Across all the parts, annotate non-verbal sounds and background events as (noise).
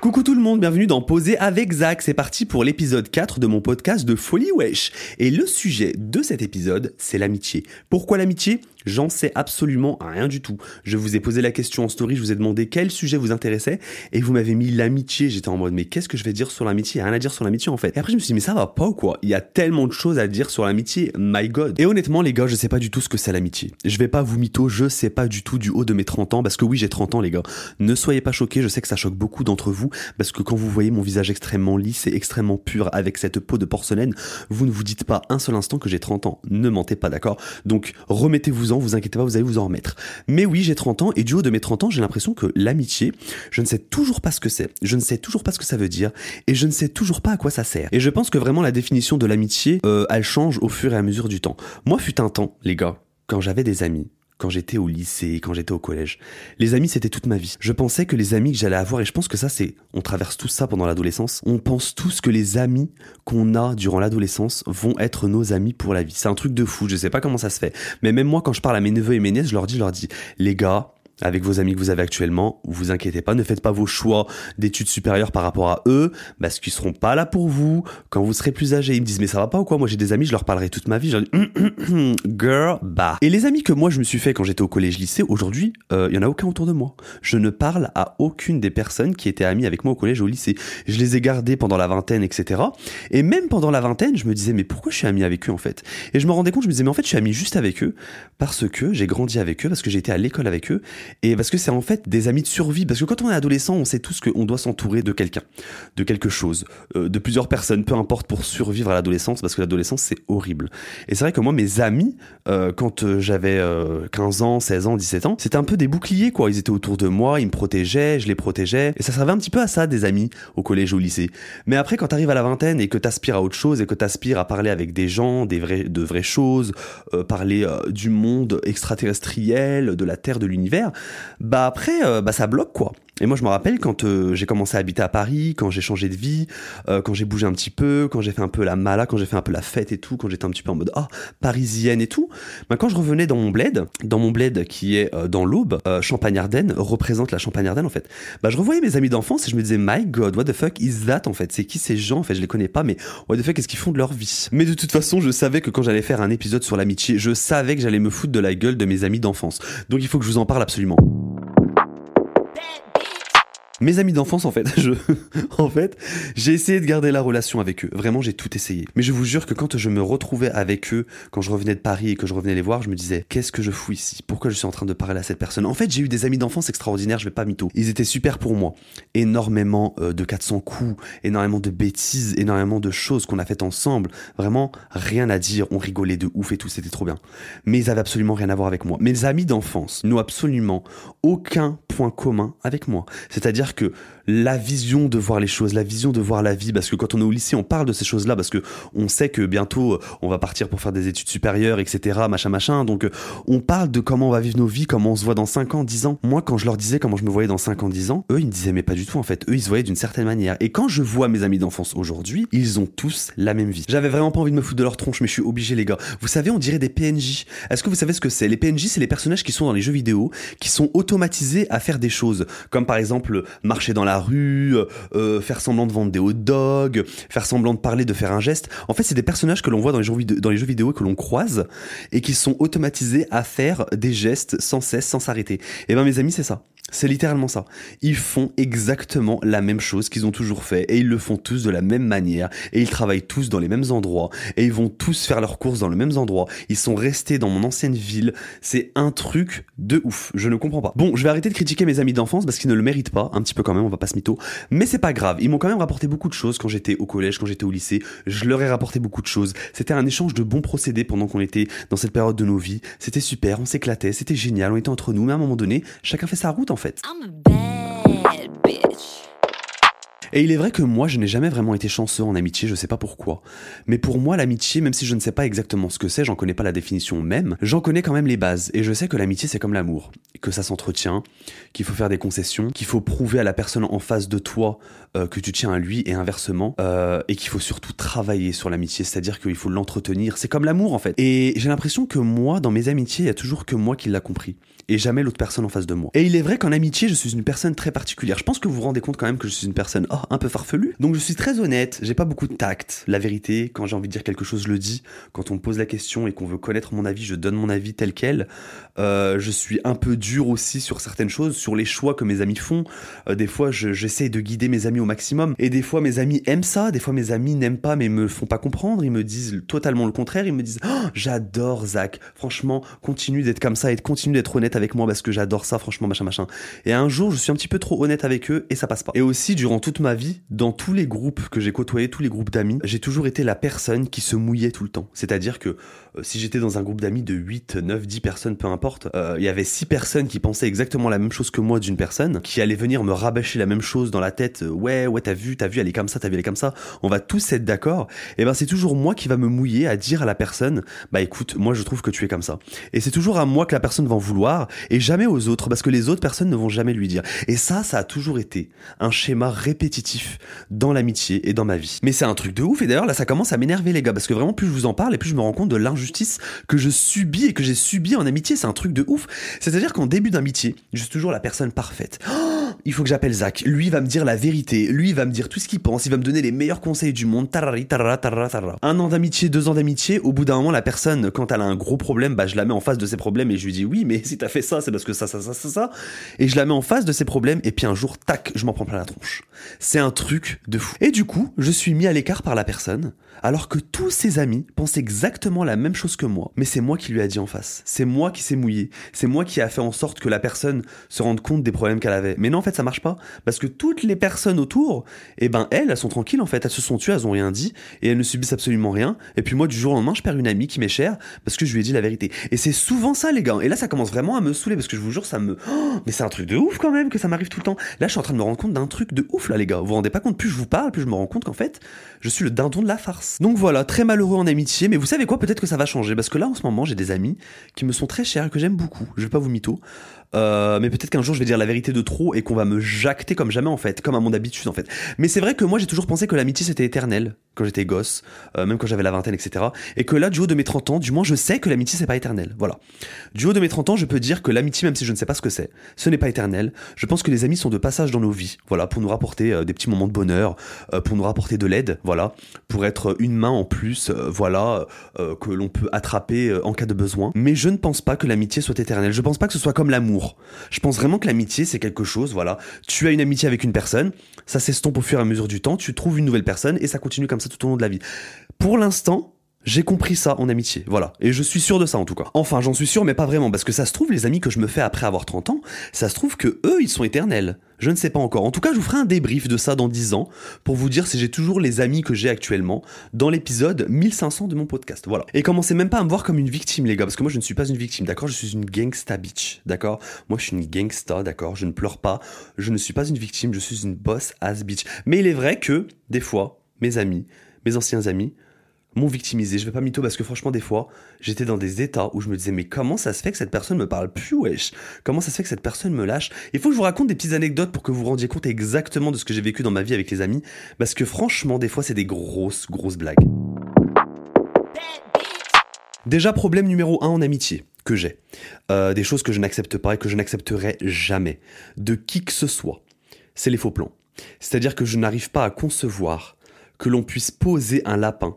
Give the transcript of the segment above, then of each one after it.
Coucou tout le monde, bienvenue dans Poser avec Zach. C'est parti pour l'épisode 4 de mon podcast de Folie Wesh. Et le sujet de cet épisode, c'est l'amitié. Pourquoi l'amitié? J'en sais absolument rien du tout. Je vous ai posé la question en story, je vous ai demandé quel sujet vous intéressait et vous m'avez mis l'amitié. J'étais en mode mais qu'est-ce que je vais dire sur l'amitié? Rien à dire sur l'amitié en fait. Et après je me suis dit mais ça va pas ou quoi? Il y a tellement de choses à dire sur l'amitié, my god. Et honnêtement les gars, je sais pas du tout ce que c'est l'amitié. Je vais pas vous mytho, je sais pas du tout du haut de mes 30 ans parce que oui j'ai 30 ans les gars. Ne soyez pas choqués, je sais que ça choque beaucoup d'entre vous parce que quand vous voyez mon visage extrêmement lisse et extrêmement pur avec cette peau de porcelaine, vous ne vous dites pas un seul instant que j'ai 30 ans. Ne mentez pas, d'accord? Donc vous inquiétez pas, vous allez vous en remettre. Mais oui, j'ai 30 ans et du haut de mes 30 ans, j'ai l'impression que l'amitié, je ne sais toujours pas ce que c'est, je ne sais toujours pas ce que ça veut dire et je ne sais toujours pas à quoi ça sert. Et je pense que vraiment la définition de l'amitié, euh, elle change au fur et à mesure du temps. Moi, fut un temps, les gars, quand j'avais des amis, quand j'étais au lycée, quand j'étais au collège. Les amis, c'était toute ma vie. Je pensais que les amis que j'allais avoir, et je pense que ça, c'est, on traverse tout ça pendant l'adolescence, on pense tous que les amis qu'on a durant l'adolescence vont être nos amis pour la vie. C'est un truc de fou, je sais pas comment ça se fait. Mais même moi, quand je parle à mes neveux et mes nièces, je leur dis, je leur dis, les gars, avec vos amis que vous avez actuellement, vous inquiétez pas, ne faites pas vos choix d'études supérieures par rapport à eux, parce qu'ils seront pas là pour vous quand vous serez plus âgé. Ils me disent mais ça va pas ou quoi? Moi j'ai des amis, je leur parlerai toute ma vie. Je (clears throat) (clears throat) girl bah. Et les amis que moi je me suis fait quand j'étais au collège lycée, aujourd'hui, il y en a aucun autour de moi. Je ne parle à aucune des personnes qui étaient amies avec moi au collège ou au lycée. Je les ai gardés pendant la vingtaine, etc. Et même pendant la vingtaine, je me disais mais pourquoi je suis ami avec eux en fait? Et je me rendais compte, je me disais mais en fait je suis ami juste avec eux parce que j'ai grandi avec eux, parce que été à l'école avec eux et parce que c'est en fait des amis de survie. Parce que quand on est adolescent, on sait tous qu'on doit s'entourer de quelqu'un, de quelque chose, euh, de plusieurs personnes, peu importe pour survivre à l'adolescence, parce que l'adolescence c'est horrible. Et c'est vrai que moi, mes amis, euh, quand euh, j'avais 15 ans, 16 ans, 17 ans, c'était un peu des boucliers quoi. Ils étaient autour de moi, ils me protégeaient, je les protégeais. Et ça servait un petit peu à ça, des amis, au collège, au lycée. Mais après, quand t'arrives à la vingtaine et que t'aspires à autre chose et que t'aspires à parler avec des gens, des vrais, de vraies choses, parler du monde extraterrestriel, de la Terre, de l'univers, bah après, euh, bah ça bloque quoi. Et moi je me rappelle quand euh, j'ai commencé à habiter à Paris, quand j'ai changé de vie, euh, quand j'ai bougé un petit peu, quand j'ai fait un peu la mala, quand j'ai fait un peu la fête et tout, quand j'étais un petit peu en mode ah parisienne et tout. Bah quand je revenais dans mon bled, dans mon bled qui est dans l'Aube, Champagne-Ardenne représente la Champagne-Ardenne en fait. Bah je revoyais mes amis d'enfance et je me disais my God, what the fuck is that en fait? C'est qui ces gens? En fait Je les connais pas, mais what the fuck qu'est-ce qu'ils font de leur vie? Mais de toute façon, je savais que quand j'allais faire un épisode sur l'amitié, je savais que j'allais me foutre de la gueule de mes amis d'enfance. Donc il faut que je vous en parle absolument. Mes amis d'enfance, en fait, (laughs) je, en fait, j'ai essayé de garder la relation avec eux. Vraiment, j'ai tout essayé. Mais je vous jure que quand je me retrouvais avec eux, quand je revenais de Paris et que je revenais les voir, je me disais, qu'est-ce que je fous ici? Pourquoi je suis en train de parler à cette personne? En fait, j'ai eu des amis d'enfance extraordinaires, je vais pas mytho. Ils étaient super pour moi. Énormément euh, de 400 coups, énormément de bêtises, énormément de choses qu'on a faites ensemble. Vraiment, rien à dire. On rigolait de ouf et tout, c'était trop bien. Mais ils avaient absolument rien à voir avec moi. Mes amis d'enfance n'ont absolument aucun point commun avec moi. C'est-à-dire que la vision de voir les choses, la vision de voir la vie, parce que quand on est au lycée, on parle de ces choses-là, parce que on sait que bientôt euh, on va partir pour faire des études supérieures, etc., machin, machin. Donc euh, on parle de comment on va vivre nos vies, comment on se voit dans 5 ans, 10 ans. Moi, quand je leur disais comment je me voyais dans 5 ans, 10 ans, eux, ils me disaient mais pas du tout en fait. Eux, ils se voyaient d'une certaine manière. Et quand je vois mes amis d'enfance aujourd'hui, ils ont tous la même vie. J'avais vraiment pas envie de me foutre de leur tronche, mais je suis obligé, les gars. Vous savez, on dirait des PNJ. Est-ce que vous savez ce que c'est? Les PNJ, c'est les personnages qui sont dans les jeux vidéo, qui sont automatisés à faire des choses, comme par exemple marcher dans la rue, euh, faire semblant de vendre des hot dogs, faire semblant de parler, de faire un geste. En fait, c'est des personnages que l'on voit dans les, jeux vidéo, dans les jeux vidéo que l'on croise et qui sont automatisés à faire des gestes sans cesse, sans s'arrêter. Et ben mes amis, c'est ça. C'est littéralement ça. Ils font exactement la même chose qu'ils ont toujours fait et ils le font tous de la même manière et ils travaillent tous dans les mêmes endroits et ils vont tous faire leurs courses dans le même endroit. Ils sont restés dans mon ancienne ville. C'est un truc de ouf. Je ne comprends pas. Bon, je vais arrêter de critiquer mes amis d'enfance parce qu'ils ne le méritent pas, un petit peu quand même, on va pas se mytho. Mais c'est pas grave. Ils m'ont quand même rapporté beaucoup de choses quand j'étais au collège, quand j'étais au lycée. Je leur ai rapporté beaucoup de choses. C'était un échange de bons procédés pendant qu'on était dans cette période de nos vies. C'était super, on s'éclatait, c'était génial, on était entre nous, mais à un moment donné, chacun fait sa route en fait. I'm a bad bitch. Et il est vrai que moi, je n'ai jamais vraiment été chanceux en amitié, je sais pas pourquoi. Mais pour moi, l'amitié, même si je ne sais pas exactement ce que c'est, j'en connais pas la définition même, j'en connais quand même les bases. Et je sais que l'amitié, c'est comme l'amour. Que ça s'entretient, qu'il faut faire des concessions, qu'il faut prouver à la personne en face de toi euh, que tu tiens à lui et inversement. Euh, et qu'il faut surtout travailler sur l'amitié, c'est-à-dire qu'il faut l'entretenir. C'est comme l'amour en fait. Et j'ai l'impression que moi, dans mes amitiés, il y a toujours que moi qui l'a compris et jamais l'autre personne en face de moi. Et il est vrai qu'en amitié, je suis une personne très particulière. Je pense que vous vous rendez compte quand même que je suis une personne un peu farfelue. Donc je suis très honnête, j'ai pas beaucoup de tact. La vérité, quand j'ai envie de dire quelque chose, je le dis. Quand on me pose la question et qu'on veut connaître mon avis, je donne mon avis tel quel. Euh, je suis un peu dur aussi sur certaines choses, sur les choix que mes amis font. Euh, des fois, j'essaie de guider mes amis au maximum. Et des fois, mes amis aiment ça. Des fois, mes amis n'aiment pas, mais me font pas comprendre. Ils me disent totalement le contraire. Ils me disent oh, J'adore Zach. Franchement, continue d'être comme ça et continue d'être honnête avec moi parce que j'adore ça, franchement, machin, machin. Et un jour, je suis un petit peu trop honnête avec eux et ça passe pas. Et aussi, durant toute ma vie, dans tous les groupes que j'ai côtoyés, tous les groupes d'amis, j'ai toujours été la personne qui se mouillait tout le temps. C'est-à-dire que euh, si j'étais dans un groupe d'amis de 8, 9, 10 personnes, peu importe, euh, il y avait 6 personnes qui pensaient exactement la même chose que moi d'une personne, qui allaient venir me rabâcher la même chose dans la tête. Euh, ouais, ouais, t'as vu, t'as vu, elle est comme ça, t'as vu, elle est comme ça. On va tous être d'accord. Et ben, c'est toujours moi qui va me mouiller à dire à la personne, bah écoute, moi je trouve que tu es comme ça. Et c'est toujours à moi que la personne va en vouloir et jamais aux autres parce que les autres personnes ne vont jamais lui dire. Et ça, ça a toujours été un schéma répétitif dans l'amitié et dans ma vie. Mais c'est un truc de ouf et d'ailleurs là ça commence à m'énerver les gars parce que vraiment plus je vous en parle et plus je me rends compte de l'injustice que je subis et que j'ai subi en amitié, c'est un truc de ouf. C'est-à-dire qu'en début d'amitié, je suis toujours la personne parfaite. Oh, il faut que j'appelle Zach. Lui va me dire la vérité. Lui va me dire tout ce qu'il pense. Il va me donner les meilleurs conseils du monde. Tarari, tarara, tarara, tarara. Un an d'amitié, deux ans d'amitié. Au bout d'un moment, la personne, quand elle a un gros problème, bah, je la mets en face de ses problèmes et je lui dis oui, mais (laughs) si t'as fait ça, c'est parce que ça, ça, ça, ça, ça. Et je la mets en face de ses problèmes et puis un jour, tac, je m'en prends plein la tronche. C'est un truc de fou. Et du coup, je suis mis à l'écart par la personne alors que tous ses amis pensent exactement la même chose que moi. Mais c'est moi qui lui a dit en face. C'est moi qui s'est mouillé. C'est moi qui a fait en sorte que la personne se rende compte des problèmes qu'elle avait. Mais non, en fait, ça marche pas. Parce que toutes les personnes autour, eh ben, elles, elles sont tranquilles, en fait. Elles se sont tuées, elles ont rien dit. Et elles ne subissent absolument rien. Et puis moi, du jour au lendemain, je perds une amie qui m'est chère parce que je lui ai dit la vérité. Et c'est souvent ça, les gars. Et là, ça commence vraiment à me saouler parce que je vous jure, ça me. Oh, mais c'est un truc de ouf quand même que ça m'arrive tout le temps. Là, je suis en train de me rendre compte d'un truc de ouf, là, les gars. Vous vous rendez pas compte? Plus je vous parle, plus je me rends compte qu'en fait, je suis le dindon de la farce. Donc voilà, très malheureux en amitié, mais vous savez quoi? Peut-être que ça va changer parce que là, en ce moment, j'ai des amis qui me sont très chers que j'aime beaucoup. Je vais pas vous mytho. Euh, mais peut-être qu'un jour je vais dire la vérité de trop et qu'on va me jacter comme jamais en fait, comme à mon habitude en fait. Mais c'est vrai que moi j'ai toujours pensé que l'amitié c'était éternel quand j'étais gosse, euh, même quand j'avais la vingtaine, etc. Et que là, du haut de mes 30 ans, du moins je sais que l'amitié c'est pas éternel. Voilà. Du haut de mes 30 ans, je peux dire que l'amitié, même si je ne sais pas ce que c'est, ce n'est pas éternel. Je pense que les amis sont de passage dans nos vies, voilà, pour nous rapporter euh, des petits moments de bonheur, pour nous rapporter de l'aide, voilà, pour être une main en plus, voilà, que l'on peut attraper en cas de besoin. Mais je ne pense pas que l'amitié soit éternelle. Je pense pas que ce soit comme l'amour. Je pense vraiment que l'amitié, c'est quelque chose, voilà. Tu as une amitié avec une personne, ça s'estompe au fur et à mesure du temps, tu trouves une nouvelle personne et ça continue comme ça tout au long de la vie. Pour l'instant, j'ai compris ça en amitié, voilà. Et je suis sûr de ça en tout cas. Enfin, j'en suis sûr, mais pas vraiment, parce que ça se trouve, les amis que je me fais après avoir 30 ans, ça se trouve que eux, ils sont éternels. Je ne sais pas encore. En tout cas, je vous ferai un débrief de ça dans 10 ans, pour vous dire si j'ai toujours les amis que j'ai actuellement, dans l'épisode 1500 de mon podcast, voilà. Et commencez même pas à me voir comme une victime, les gars, parce que moi, je ne suis pas une victime, d'accord? Je suis une gangsta bitch, d'accord? Moi, je suis une gangsta, d'accord? Je ne pleure pas, je ne suis pas une victime, je suis une boss ass bitch. Mais il est vrai que, des fois, mes amis, mes anciens amis, m'ont victimisé. Je vais pas mytho parce que franchement, des fois, j'étais dans des états où je me disais, mais comment ça se fait que cette personne me parle plus, wesh? Comment ça se fait que cette personne me lâche? Il faut que je vous raconte des petites anecdotes pour que vous vous rendiez compte exactement de ce que j'ai vécu dans ma vie avec les amis. Parce que franchement, des fois, c'est des grosses, grosses blagues. Déjà, problème numéro un en amitié que j'ai. Euh, des choses que je n'accepte pas et que je n'accepterai jamais. De qui que ce soit. C'est les faux plans. C'est-à-dire que je n'arrive pas à concevoir que l'on puisse poser un lapin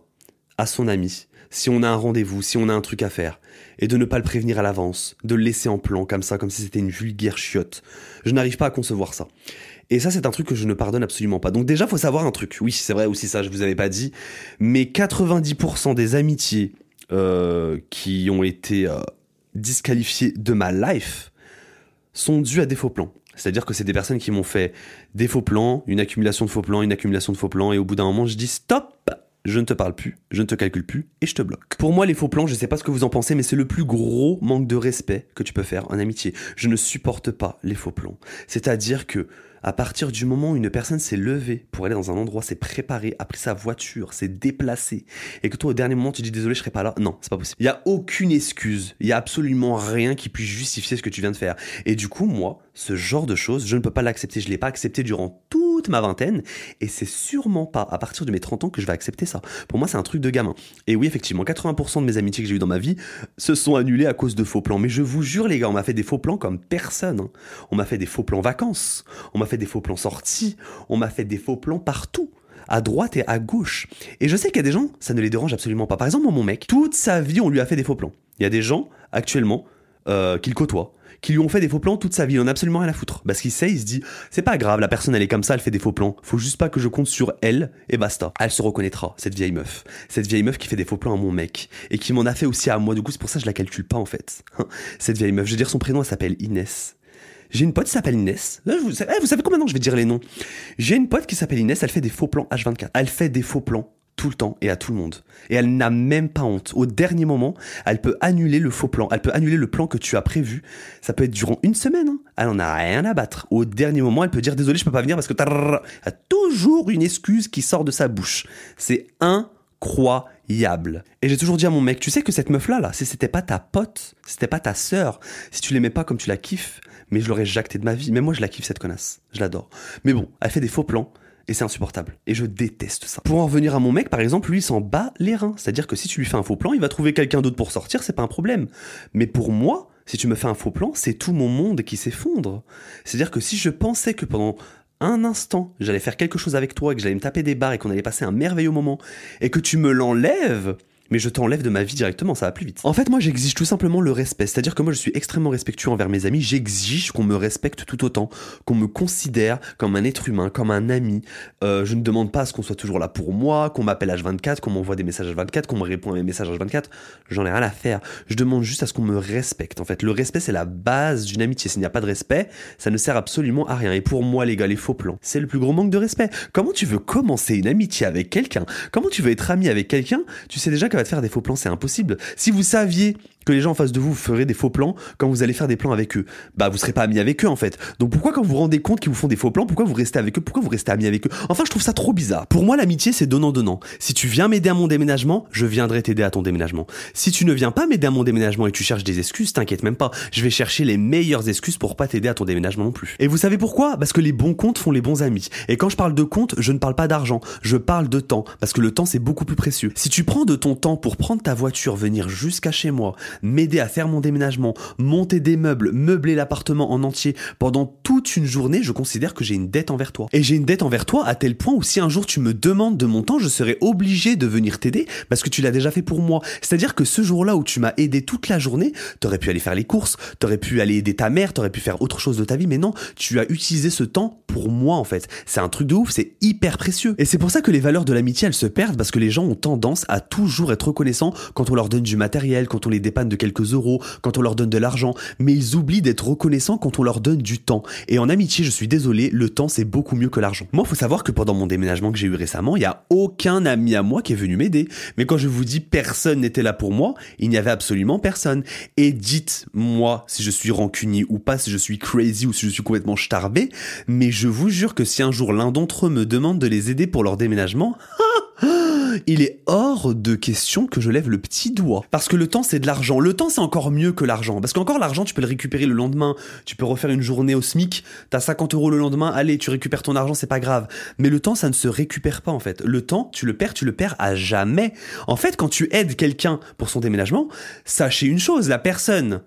à son ami, si on a un rendez-vous, si on a un truc à faire, et de ne pas le prévenir à l'avance, de le laisser en plan comme ça, comme si c'était une vulgaire chiotte. Je n'arrive pas à concevoir ça. Et ça, c'est un truc que je ne pardonne absolument pas. Donc déjà, faut savoir un truc. Oui, c'est vrai aussi ça, je vous avais pas dit. Mais 90% des amitiés euh, qui ont été euh, disqualifiées de ma life sont dues à des faux plans. C'est-à-dire que c'est des personnes qui m'ont fait des faux plans, une accumulation de faux plans, une accumulation de faux plans, et au bout d'un moment, je dis stop je ne te parle plus, je ne te calcule plus et je te bloque. Pour moi, les faux plans, je sais pas ce que vous en pensez, mais c'est le plus gros manque de respect que tu peux faire en amitié. Je ne supporte pas les faux plans. C'est-à-dire que à partir du moment où une personne s'est levée pour aller dans un endroit, s'est préparée, a pris sa voiture, s'est déplacée, et que toi au dernier moment tu dis désolé je serai pas là, non, c'est pas possible. Il y a aucune excuse, il y a absolument rien qui puisse justifier ce que tu viens de faire. Et du coup, moi, ce genre de choses, je ne peux pas l'accepter. Je l'ai pas accepté durant toute ma vingtaine, et c'est sûrement pas à partir de mes 30 ans que je vais accepter ça. Pour moi, c'est un truc de gamin. Et oui, effectivement, 80% de mes amitiés que j'ai eues dans ma vie se sont annulées à cause de faux plans. Mais je vous jure, les gars, on m'a fait des faux plans comme personne. hein. On m'a fait des faux plans vacances, on m'a fait des faux plans sorties, on m'a fait des faux plans partout à droite et à gauche. Et je sais qu'il y a des gens, ça ne les dérange absolument pas. Par exemple, mon mec, toute sa vie, on lui a fait des faux plans. Il y a des gens, actuellement, euh, qu'il côtoie, qui lui ont fait des faux plans toute sa vie. Il en a absolument rien à foutre. Parce qu'il sait, il se dit, c'est pas grave, la personne, elle est comme ça, elle fait des faux plans. Faut juste pas que je compte sur elle, et basta. Elle se reconnaîtra, cette vieille meuf. Cette vieille meuf qui fait des faux plans à mon mec. Et qui m'en a fait aussi à moi. Du coup, c'est pour ça que je la calcule pas, en fait. Cette vieille meuf. Je vais dire son prénom, elle s'appelle Inès. J'ai une pote qui s'appelle Inès. Vous, eh, vous savez de temps je vais dire les noms? J'ai une pote qui s'appelle Inès, elle fait des faux plans H24. Elle fait des faux plans tout le temps et à tout le monde. Et elle n'a même pas honte. Au dernier moment, elle peut annuler le faux plan. Elle peut annuler le plan que tu as prévu. Ça peut être durant une semaine. hein. Elle en a rien à battre. Au dernier moment, elle peut dire désolé, je peux pas venir parce que elle a toujours une excuse qui sort de sa bouche. C'est incroyable. Et j'ai toujours dit à mon mec, tu sais que cette meuf là, là, si c'était pas ta pote, si c'était pas ta sœur, si tu l'aimais pas comme tu la kiffes, mais je l'aurais jacté de ma vie. Mais moi, je la kiffe cette connasse. Je l'adore. Mais bon, elle fait des faux plans. Et c'est insupportable. Et je déteste ça. Pour en revenir à mon mec, par exemple, lui, s'en bat les reins. C'est-à-dire que si tu lui fais un faux plan, il va trouver quelqu'un d'autre pour sortir, c'est pas un problème. Mais pour moi, si tu me fais un faux plan, c'est tout mon monde qui s'effondre. C'est-à-dire que si je pensais que pendant un instant, j'allais faire quelque chose avec toi, que j'allais me taper des barres et qu'on allait passer un merveilleux moment, et que tu me l'enlèves, mais je t'enlève de ma vie directement, ça va plus vite. En fait, moi, j'exige tout simplement le respect. C'est-à-dire que moi, je suis extrêmement respectueux envers mes amis. J'exige qu'on me respecte tout autant, qu'on me considère comme un être humain, comme un ami. Euh, je ne demande pas à ce qu'on soit toujours là pour moi, qu'on m'appelle H24, qu'on m'envoie des messages H24, qu'on me répond à mes messages H24. J'en ai rien à faire. Je demande juste à ce qu'on me respecte. En fait, le respect, c'est la base d'une amitié. S'il n'y a pas de respect, ça ne sert absolument à rien. Et pour moi, les gars, les faux plans, c'est le plus gros manque de respect. Comment tu veux commencer une amitié avec quelqu'un? Comment tu veux être ami avec quelqu'un? Tu sais déjà qu'elle va te faire des faux plans, c'est impossible. Si vous saviez que les gens en face de vous feraient des faux plans quand vous allez faire des plans avec eux, bah vous serez pas ami avec eux en fait. Donc pourquoi quand vous vous rendez compte qu'ils vous font des faux plans, pourquoi vous restez avec eux? Pourquoi vous restez ami avec eux? Enfin, je trouve ça trop bizarre. Pour moi, l'amitié c'est donnant donnant. Si tu viens m'aider à mon déménagement, je viendrai t'aider à ton déménagement. Si tu ne viens pas m'aider à mon déménagement et tu cherches des excuses, t'inquiète même pas, je vais chercher les meilleures excuses pour pas t'aider à ton déménagement non plus. Et vous savez pourquoi? Parce que les bons comptes font les bons amis. Et quand je parle de compte, je ne parle pas d'argent, je parle de temps parce que le temps c'est beaucoup plus précieux. Si tu prends de ton temps pour prendre ta voiture, venir jusqu'à chez moi, m'aider à faire mon déménagement, monter des meubles, meubler l'appartement en entier pendant toute une journée, je considère que j'ai une dette envers toi. Et j'ai une dette envers toi à tel point où si un jour tu me demandes de mon temps, je serai obligé de venir t'aider parce que tu l'as déjà fait pour moi. C'est-à-dire que ce jour-là où tu m'as aidé toute la journée, t'aurais pu aller faire les courses, t'aurais pu aller aider ta mère, t'aurais pu faire autre chose de ta vie, mais non, tu as utilisé ce temps pour moi en fait. C'est un truc de ouf, c'est hyper précieux. Et c'est pour ça que les valeurs de l'amitié elles se perdent parce que les gens ont tendance à toujours être reconnaissants quand on leur donne du matériel, quand on les de quelques euros, quand on leur donne de l'argent, mais ils oublient d'être reconnaissants quand on leur donne du temps. Et en amitié, je suis désolé, le temps c'est beaucoup mieux que l'argent. Moi, faut savoir que pendant mon déménagement que j'ai eu récemment, il y a aucun ami à moi qui est venu m'aider. Mais quand je vous dis personne n'était là pour moi, il n'y avait absolument personne. Et dites-moi si je suis rancunier ou pas, si je suis crazy ou si je suis complètement starbé, mais je vous jure que si un jour l'un d'entre eux me demande de les aider pour leur déménagement, (laughs) il est hors de question que je lève le petit doigt. Parce que le temps, c'est de l'argent. Le temps, c'est encore mieux que l'argent. Parce qu'encore l'argent, tu peux le récupérer le lendemain. Tu peux refaire une journée au SMIC. T'as 50 euros le lendemain. Allez, tu récupères ton argent, c'est pas grave. Mais le temps, ça ne se récupère pas, en fait. Le temps, tu le perds, tu le perds à jamais. En fait, quand tu aides quelqu'un pour son déménagement, sachez une chose, la personne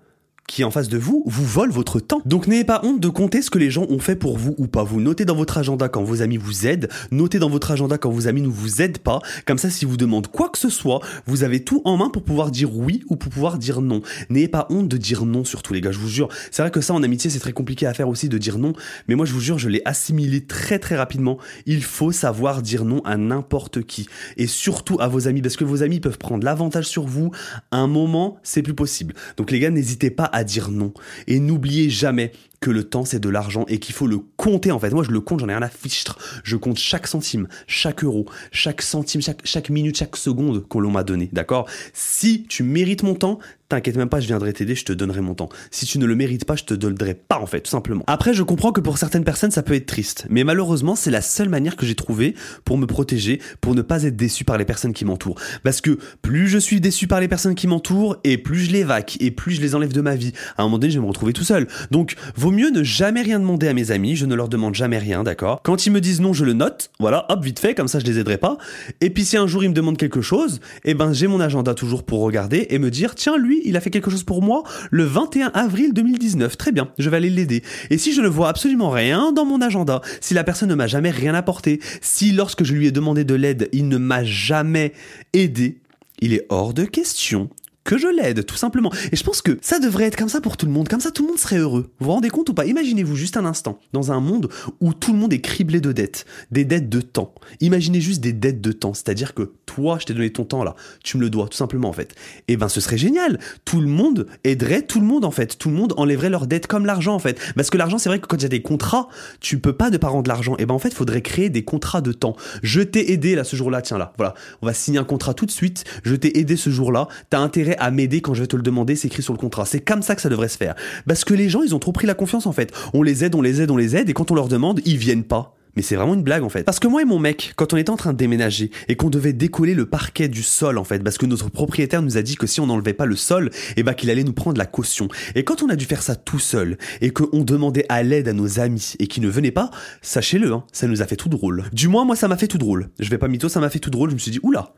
qui est en face de vous vous vole votre temps. Donc n'ayez pas honte de compter ce que les gens ont fait pour vous ou pas. Vous notez dans votre agenda quand vos amis vous aident, notez dans votre agenda quand vos amis ne vous aident pas. Comme ça, si vous demandent quoi que ce soit, vous avez tout en main pour pouvoir dire oui ou pour pouvoir dire non. N'ayez pas honte de dire non surtout les gars, je vous jure. C'est vrai que ça en amitié c'est très compliqué à faire aussi de dire non, mais moi je vous jure je l'ai assimilé très très rapidement. Il faut savoir dire non à n'importe qui et surtout à vos amis parce que vos amis peuvent prendre l'avantage sur vous. Un moment c'est plus possible. Donc les gars n'hésitez pas à dire non. Et n'oubliez jamais que le temps c'est de l'argent et qu'il faut le compter en fait. Moi je le compte, j'en ai rien à fichtre. Je compte chaque centime, chaque euro, chaque centime, chaque, chaque minute, chaque seconde que l'on m'a donné, d'accord? Si tu mérites mon temps, T'inquiète même pas, je viendrai t'aider, je te donnerai mon temps. Si tu ne le mérites pas, je te donnerai pas en fait, tout simplement. Après, je comprends que pour certaines personnes, ça peut être triste, mais malheureusement, c'est la seule manière que j'ai trouvé pour me protéger, pour ne pas être déçu par les personnes qui m'entourent. Parce que plus je suis déçu par les personnes qui m'entourent, et plus je les vaque, et plus je les enlève de ma vie. À un moment donné, je vais me retrouver tout seul. Donc, vaut mieux ne jamais rien demander à mes amis, je ne leur demande jamais rien, d'accord? Quand ils me disent non, je le note, voilà, hop, vite fait, comme ça je les aiderai pas. Et puis si un jour ils me demandent quelque chose, eh ben j'ai mon agenda toujours pour regarder et me dire, tiens, lui, il a fait quelque chose pour moi le 21 avril 2019. Très bien, je vais aller l'aider. Et si je ne vois absolument rien dans mon agenda, si la personne ne m'a jamais rien apporté, si lorsque je lui ai demandé de l'aide, il ne m'a jamais aidé, il est hors de question que je l'aide, tout simplement. Et je pense que ça devrait être comme ça pour tout le monde. Comme ça, tout le monde serait heureux. Vous vous rendez compte ou pas? Imaginez-vous juste un instant, dans un monde où tout le monde est criblé de dettes, des dettes de temps. Imaginez juste des dettes de temps, c'est-à-dire que toi, je t'ai donné ton temps là, tu me le dois, tout simplement en fait. Et ben, ce serait génial. Tout le monde aiderait tout le monde en fait. Tout le monde enlèverait leurs dettes comme l'argent en fait. Parce que l'argent, c'est vrai que quand il y a des contrats, tu peux pas de pas rendre l'argent. Et ben, en fait, faudrait créer des contrats de temps. Je t'ai aidé là ce jour-là, tiens là, voilà. On va signer un contrat tout de suite. Je t'ai aidé ce jour-là. T'as intérêt à m'aider quand je vais te le demander, c'est écrit sur le contrat. C'est comme ça que ça devrait se faire. Parce que les gens, ils ont trop pris la confiance en fait. On les aide, on les aide, on les aide, et quand on leur demande, ils viennent pas. Mais c'est vraiment une blague en fait. Parce que moi et mon mec, quand on était en train de déménager et qu'on devait décoller le parquet du sol en fait, parce que notre propriétaire nous a dit que si on n'enlevait pas le sol, eh ben, qu'il allait nous prendre la caution. Et quand on a dû faire ça tout seul et qu'on demandait à l'aide à nos amis et qu'ils ne venaient pas, sachez-le, hein, ça nous a fait tout drôle. Du moins moi ça m'a fait tout drôle. Je vais pas mytho, ça m'a fait tout drôle. Je me suis dit oula,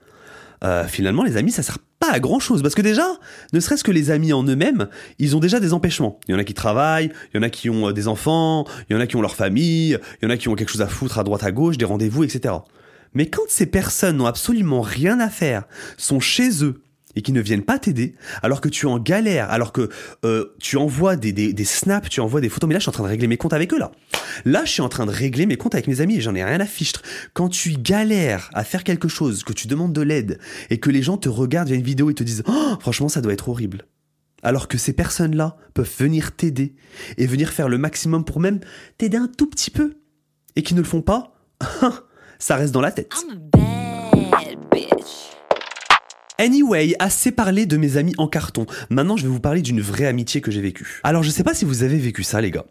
euh, finalement les amis ça sert pas à grand chose parce que déjà ne serait-ce que les amis en eux-mêmes ils ont déjà des empêchements. Il y en a qui travaillent il y en a qui ont euh, des enfants il y en a qui ont leur famille il y en a qui ont quelque chose à foutre à droite à gauche des rendez-vous etc mais quand ces personnes n'ont absolument rien à faire sont chez eux et qui ne viennent pas t'aider, alors que tu en galère, alors que euh, tu envoies des, snaps, tu envoies des photos, mais là je suis en train de régler mes comptes avec eux là. Là je suis en train de régler mes comptes avec mes amis et j'en ai rien à fichtre. Quand tu galères à faire quelque chose, que tu demandes de l'aide et que les gens te regardent via une vidéo et te disent oh, franchement ça doit être horrible. Alors que ces personnes-là peuvent venir t'aider et venir faire le maximum pour même t'aider un tout petit peu et qui ne le font pas, (laughs) ça reste dans la tête. Anyway, assez parlé de mes amis en carton. Maintenant, je vais vous parler d'une vraie amitié que j'ai vécue. Alors, je sais pas si vous avez vécu ça, les gars.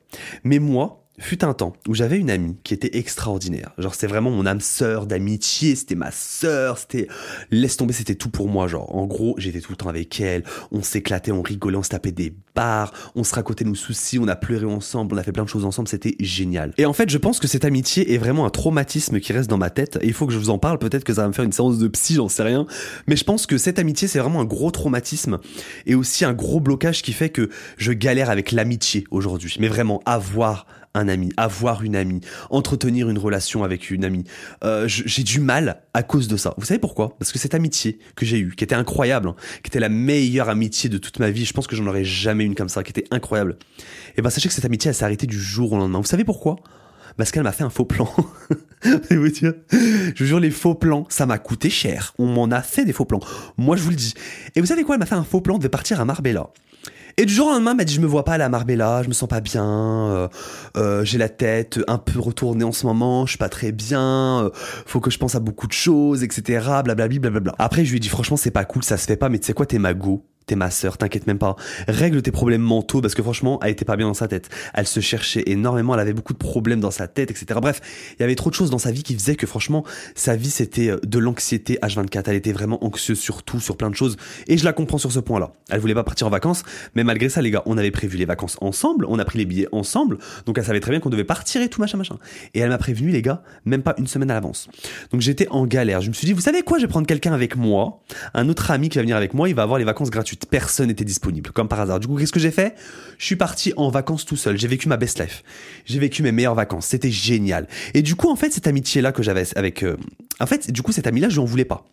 Mais moi, fut un temps où j'avais une amie qui était extraordinaire. Genre, c'était vraiment mon âme sœur d'amitié, c'était ma sœur, c'était, laisse tomber, c'était tout pour moi. Genre, en gros, j'étais tout le temps avec elle, on s'éclatait, on rigolait, on se tapait des barres, on se racontait nos soucis, on a pleuré ensemble, on a fait plein de choses ensemble, c'était génial. Et en fait, je pense que cette amitié est vraiment un traumatisme qui reste dans ma tête, et il faut que je vous en parle, peut-être que ça va me faire une séance de psy, j'en sais rien, mais je pense que cette amitié, c'est vraiment un gros traumatisme, et aussi un gros blocage qui fait que je galère avec l'amitié aujourd'hui. Mais vraiment, avoir un ami, avoir une amie, entretenir une relation avec une amie. Euh, j'ai du mal à cause de ça. Vous savez pourquoi? Parce que cette amitié que j'ai eue, qui était incroyable, hein, qui était la meilleure amitié de toute ma vie, je pense que j'en aurais jamais une comme ça, qui était incroyable. Et eh ben sachez que cette amitié, elle s'est arrêtée du jour au lendemain. Vous savez pourquoi? Parce qu'elle m'a fait un faux plan. (laughs) je vous jure, les faux plans, ça m'a coûté cher. On m'en a fait des faux plans. Moi, je vous le dis. Et vous savez quoi? Elle m'a fait un faux plan, de partir à Marbella. Et du jour au lendemain, elle m'a dit je me vois pas à la Marbella, je me sens pas bien, euh, euh, j'ai la tête un peu retournée en ce moment, je suis pas très bien, euh, faut que je pense à beaucoup de choses, etc. Blablabla. Après, je lui ai dit franchement c'est pas cool, ça se fait pas, mais tu sais quoi, t'es ma go t'es ma sœur, t'inquiète même pas. Règle tes problèmes mentaux parce que franchement, elle était pas bien dans sa tête. Elle se cherchait énormément, elle avait beaucoup de problèmes dans sa tête, etc. Bref, il y avait trop de choses dans sa vie qui faisaient que franchement, sa vie c'était euh, de l'anxiété H24. Elle était vraiment anxieuse sur tout, sur plein de choses. Et je la comprends sur ce point-là. Elle voulait pas partir en vacances, mais malgré ça, les gars, on avait prévu les vacances ensemble, on a pris les billets ensemble, donc elle savait très bien qu'on devait partir et tout machin machin. Et elle m'a prévenu, les gars, même pas une semaine à l'avance. Donc j'étais en galère. Je me suis dit, vous savez quoi, je vais prendre quelqu'un avec moi, un autre ami qui va venir avec moi, il va avoir les vacances gratuites personne n'était disponible, comme par hasard. Du coup, qu'est-ce que j'ai fait? Je suis parti en vacances tout seul. J'ai vécu ma best life. J'ai vécu mes meilleures vacances. C'était génial. Et du coup, en fait, cette amitié-là que j'avais avec euh, En fait, du coup, cette amie-là, je lui en voulais pas.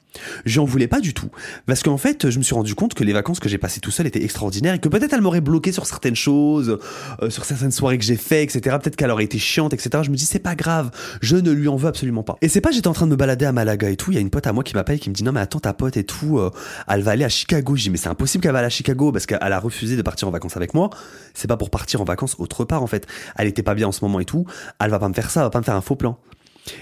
Je lui en voulais pas du tout. Parce qu'en fait, je me suis rendu compte que les vacances que j'ai passées tout seul étaient extraordinaires et que peut-être elle m'aurait bloqué sur certaines choses, euh, sur certaines soirées que j'ai fait, etc. Peut-être qu'elle aurait été chiante, etc. Je me dis, c'est pas grave. Je ne lui en veux absolument pas. Et c'est pas, j'étais en train de me balader à Malaga et tout. Il y a une pote à moi qui m'appelle qui me dit, non, mais attends, ta pote et tout, euh, elle va aller à Chicago. Je dis, mais c'est impossible qu'elle va à Chicago parce qu'elle a refusé de partir en vacances avec moi. C'est pas pour partir en vacances autre part, en fait. Elle était pas bien en ce moment et tout. Elle va pas me faire ça, elle va pas me faire un faux plan.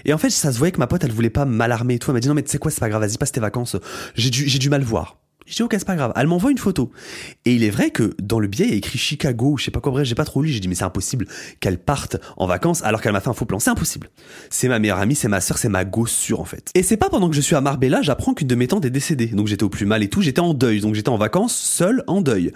Et en fait, ça se voyait que ma pote, elle voulait pas m'alarmer et tout. Elle m'a dit non, mais tu sais quoi, c'est pas grave, vas-y, passe tes vacances. J'ai du, j'ai du mal voir. Je dis ok, c'est pas grave. Elle m'envoie une photo. Et il est vrai que dans le billet, il y a écrit Chicago, je sais pas quoi, bref, j'ai pas trop lu. J'ai dit mais c'est impossible qu'elle parte en vacances alors qu'elle m'a fait un faux plan. C'est impossible. C'est ma meilleure amie, c'est ma sœur, c'est ma gosse sûre en fait. Et c'est pas pendant que je suis à Marbella, j'apprends qu'une de mes tantes est décédée. Donc j'étais au plus mal et tout, j'étais en deuil. Donc j'étais en vacances, seul, en deuil.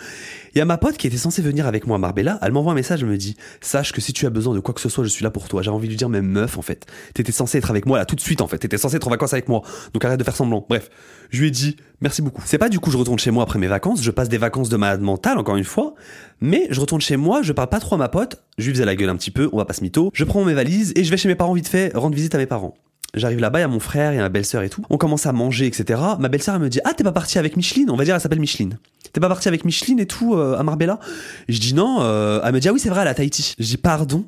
Il y a ma pote qui était censée venir avec moi à Marbella, elle m'envoie un message, elle me dit Sache que si tu as besoin de quoi que ce soit, je suis là pour toi. J'ai envie de lui dire, mais meuf, en fait, t'étais censée être avec moi là tout de suite, en fait. T'étais censée être en vacances avec moi. Donc arrête de faire semblant. Bref, je lui ai dit Merci beaucoup. C'est pas du coup, je retourne chez moi après mes vacances, je passe des vacances de malade mentale, encore une fois, mais je retourne chez moi, je parle pas trop à ma pote, je lui faisais la gueule un petit peu, on va pas se mytho. Je prends mes valises et je vais chez mes parents vite fait, rendre visite à mes parents. J'arrive là-bas, il y a mon frère, il y a ma belle-sœur et tout. On commence à manger, etc. Ma belle-sœur, elle me dit Ah, t'es pas parti avec Micheline? On va dire, elle s'appelle Micheline. T'es pas parti avec Micheline et tout euh, à Marbella? Je dis non. euh, elle me dit Ah oui, c'est vrai, elle est à Tahiti. Je dis Pardon?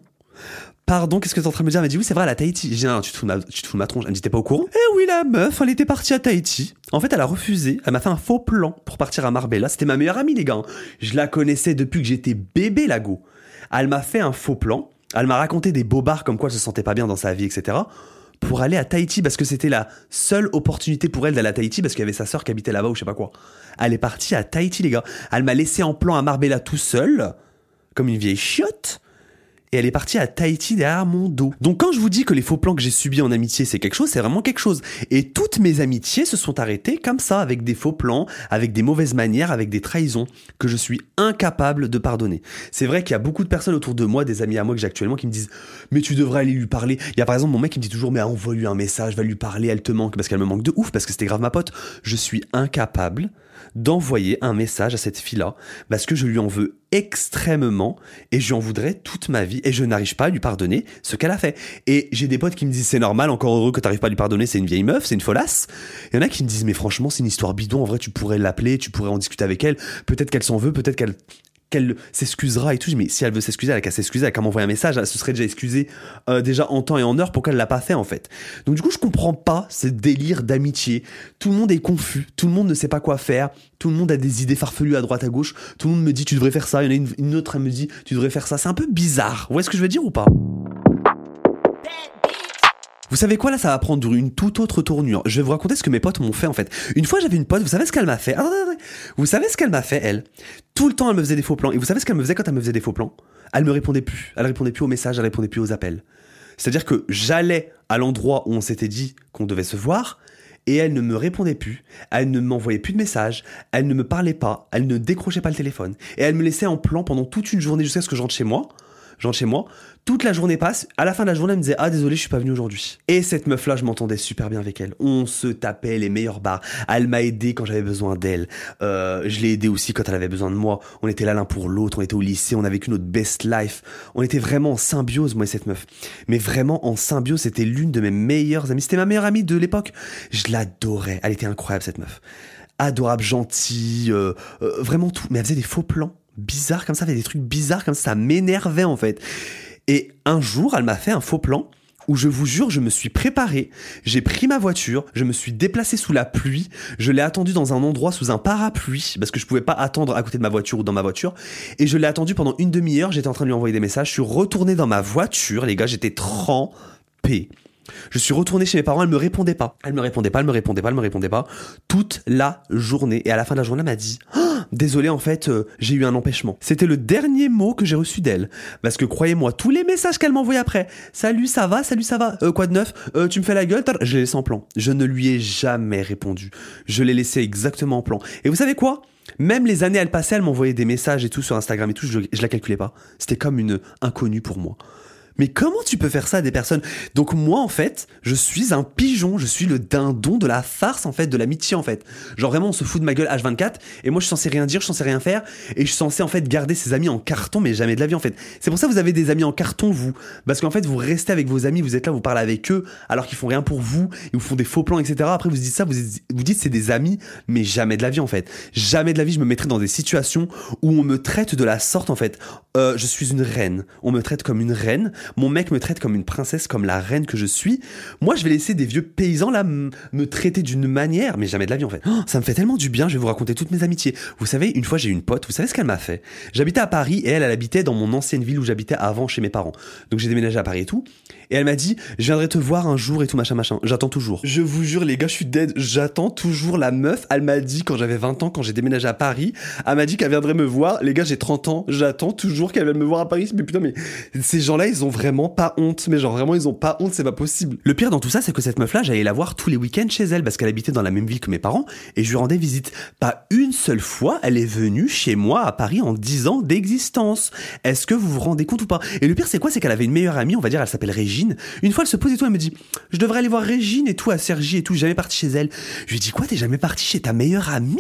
Pardon, qu'est-ce que t'es en train de me dire? Elle me dit oui, c'est vrai, elle est à Tahiti. Je dis non, tu te fous ma, tu te fous de ma tronche. Elle me dit t'es pas au courant? Eh oui, la meuf, elle était partie à Tahiti. En fait, elle a refusé. Elle m'a fait un faux plan pour partir à Marbella. C'était ma meilleure amie, les gars. Je la connaissais depuis que j'étais bébé, la go. Elle m'a fait un faux plan. Elle m'a raconté des bobards comme quoi elle se sentait pas bien dans sa vie, etc. Pour aller à Tahiti parce que c'était la seule opportunité pour elle d'aller à Tahiti parce qu'il y avait sa sœur qui habitait là-bas ou je sais pas quoi. Elle est partie à Tahiti, les gars. Elle m'a laissé en plan à Marbella tout seul, comme une vieille chiotte et elle est partie à Tahiti derrière mon dos. Donc quand je vous dis que les faux plans que j'ai subis en amitié c'est quelque chose, c'est vraiment quelque chose. Et toutes mes amitiés se sont arrêtées comme ça, avec des faux plans, avec des mauvaises manières, avec des trahisons que je suis incapable de pardonner. C'est vrai qu'il y a beaucoup de personnes autour de moi, des amis à moi que j'ai actuellement, qui me disent mais tu devrais aller lui parler. Il y a par exemple mon mec qui me dit toujours mais envoie-lui un message, va lui parler, elle te manque parce qu'elle me manque de ouf parce que c'était grave ma pote. Je suis incapable d'envoyer un message à cette fille-là parce que je lui en veux extrêmement et je en voudrais toute ma vie et je n'arrive pas à lui pardonner ce qu'elle a fait. Et j'ai des potes qui me disent c'est normal, encore heureux que t'arrives pas à lui pardonner, c'est une vieille meuf, c'est une folasse. Il y en a qui me disent mais franchement c'est une histoire bidon, en vrai tu pourrais l'appeler, tu pourrais en discuter avec elle, peut-être qu'elle s'en veut, peut-être qu'elle qu'elle s'excusera et tout. Mais si elle veut s'excuser, elle a qu'à s'excuser, elle a qu'à m'envoyer un message, elle se serait déjà excusée euh, déjà en temps et en heure, pourquoi elle l'a pas fait en fait? Donc du coup, je comprends pas ce délire d'amitié. Tout le monde est confus, tout le monde ne sait pas quoi faire, tout le monde a des idées farfelues à droite à gauche, tout le monde me dit tu devrais faire ça, il y en a une, une autre elle me dit tu devrais faire ça. C'est un peu bizarre. Vous voyez ce que je veux dire ou pas? Vous savez quoi là ça va prendre une toute autre tournure. Je vais vous raconter ce que mes potes m'ont fait en fait. Une fois j'avais une pote, vous savez ce qu'elle m'a fait? Attendez. Vous savez ce qu'elle m'a fait elle? Tout le temps elle me faisait des faux plans. Et vous savez ce qu'elle me faisait quand elle me faisait des faux plans? Elle me répondait plus. Elle répondait plus aux messages, elle répondait plus aux appels. C'est-à-dire que j'allais à l'endroit où on s'était dit qu'on devait se voir et elle ne me répondait plus, elle ne m'envoyait plus de messages, elle ne me parlait pas, elle ne décrochait pas le téléphone et elle me laissait en plan pendant toute une journée jusqu'à ce que je rentre chez moi. Je rentre chez moi, toute la journée passe, à la fin de la journée, elle me disait Ah, désolé, je suis pas venu aujourd'hui. Et cette meuf-là, je m'entendais super bien avec elle. On se tapait les meilleurs bars. Elle m'a aidé quand j'avais besoin d'elle. Euh, je l'ai aidé aussi quand elle avait besoin de moi. On était là l'un pour l'autre, on était au lycée, on a vécu notre best life. On était vraiment en symbiose, moi et cette meuf. Mais vraiment en symbiose, c'était l'une de mes meilleures amies. C'était ma meilleure amie de l'époque. Je l'adorais. Elle était incroyable, cette meuf. Adorable, gentille, euh, euh, vraiment tout. Mais elle faisait des faux plans bizarres comme ça, elle faisait des trucs bizarres comme ça. Ça m'énervait en fait. Et un jour, elle m'a fait un faux plan où je vous jure, je me suis préparé, j'ai pris ma voiture, je me suis déplacé sous la pluie, je l'ai attendu dans un endroit sous un parapluie, parce que je pouvais pas attendre à côté de ma voiture ou dans ma voiture, et je l'ai attendu pendant une demi-heure, j'étais en train de lui envoyer des messages, je suis retourné dans ma voiture, les gars, j'étais trempé. Je suis retourné chez mes parents, elle me répondait pas. Elle me répondait pas, elle me répondait pas, elle me répondait pas. Toute la journée. Et à la fin de la journée, elle m'a dit oh, Désolé, en fait, euh, j'ai eu un empêchement. C'était le dernier mot que j'ai reçu d'elle. Parce que croyez-moi, tous les messages qu'elle m'envoyait après Salut, ça va Salut, ça va euh, Quoi de neuf? Euh, Tu me fais la gueule Je l'ai laissé en plan. Je ne lui ai jamais répondu. Je l'ai laissé exactement en plan. Et vous savez quoi? Même les années, elles passaient, elle m'envoyait des messages et tout sur Instagram et tout, je, je la calculais pas. C'était comme une inconnue pour moi. Mais comment tu peux faire ça à des personnes? Donc moi en fait, je suis un pigeon, je suis le dindon de la farce en fait, de l'amitié en fait. Genre vraiment on se fout de ma gueule H24 et moi je suis censé rien dire, je suis censé rien faire et je suis censé en fait garder ses amis en carton mais jamais de la vie en fait. C'est pour ça que vous avez des amis en carton vous parce qu'en fait vous restez avec vos amis, vous êtes là, vous parlez avec eux alors qu'ils font rien pour vous, ils vous font des faux plans etc. Après vous dites ça, vous, vous dites c'est des amis mais jamais de la vie en fait. Jamais de la vie je me mettrai dans des situations où on me traite de la sorte en fait. Euh, je suis une reine, on me traite comme une reine mon mec me traite comme une princesse, comme la reine que je suis. Moi, je vais laisser des vieux paysans là me traiter d'une manière, mais jamais de la vie en fait. Oh, ça me fait tellement du bien, je vais vous raconter toutes mes amitiés. Vous savez, une fois j'ai une pote, vous savez ce qu'elle m'a fait? J'habitais à Paris et elle, elle habitait dans mon ancienne ville où j'habitais avant chez mes parents. Donc j'ai déménagé à Paris et tout. Et elle m'a dit, je viendrai te voir un jour et tout machin machin. J'attends toujours. Je vous jure les gars, je suis dead. J'attends toujours la meuf. Elle m'a dit quand j'avais 20 ans, quand j'ai déménagé à Paris, elle m'a dit qu'elle viendrait me voir. Les gars, j'ai 30 ans. J'attends toujours qu'elle vienne me voir à Paris. Mais putain, mais ces gens-là, ils ont vraiment pas honte. Mais genre vraiment, ils ont pas honte. C'est pas possible. Le pire dans tout ça, c'est que cette meuf-là, j'allais la voir tous les week-ends chez elle parce qu'elle habitait dans la même ville que mes parents et je lui rendais visite. Pas une seule fois, elle est venue chez moi à Paris en 10 ans d'existence. Est-ce que vous vous rendez compte ou pas? Et le pire, c'est quoi? C'est qu'elle avait une meilleure amie, on va dire, elle s'appelle Régine. Une fois, elle se pose et tout, elle me dit, je devrais aller voir Régine et tout, à Sergi et tout, jamais parti chez elle. Je lui dis, quoi, t'es jamais parti chez ta meilleure amie?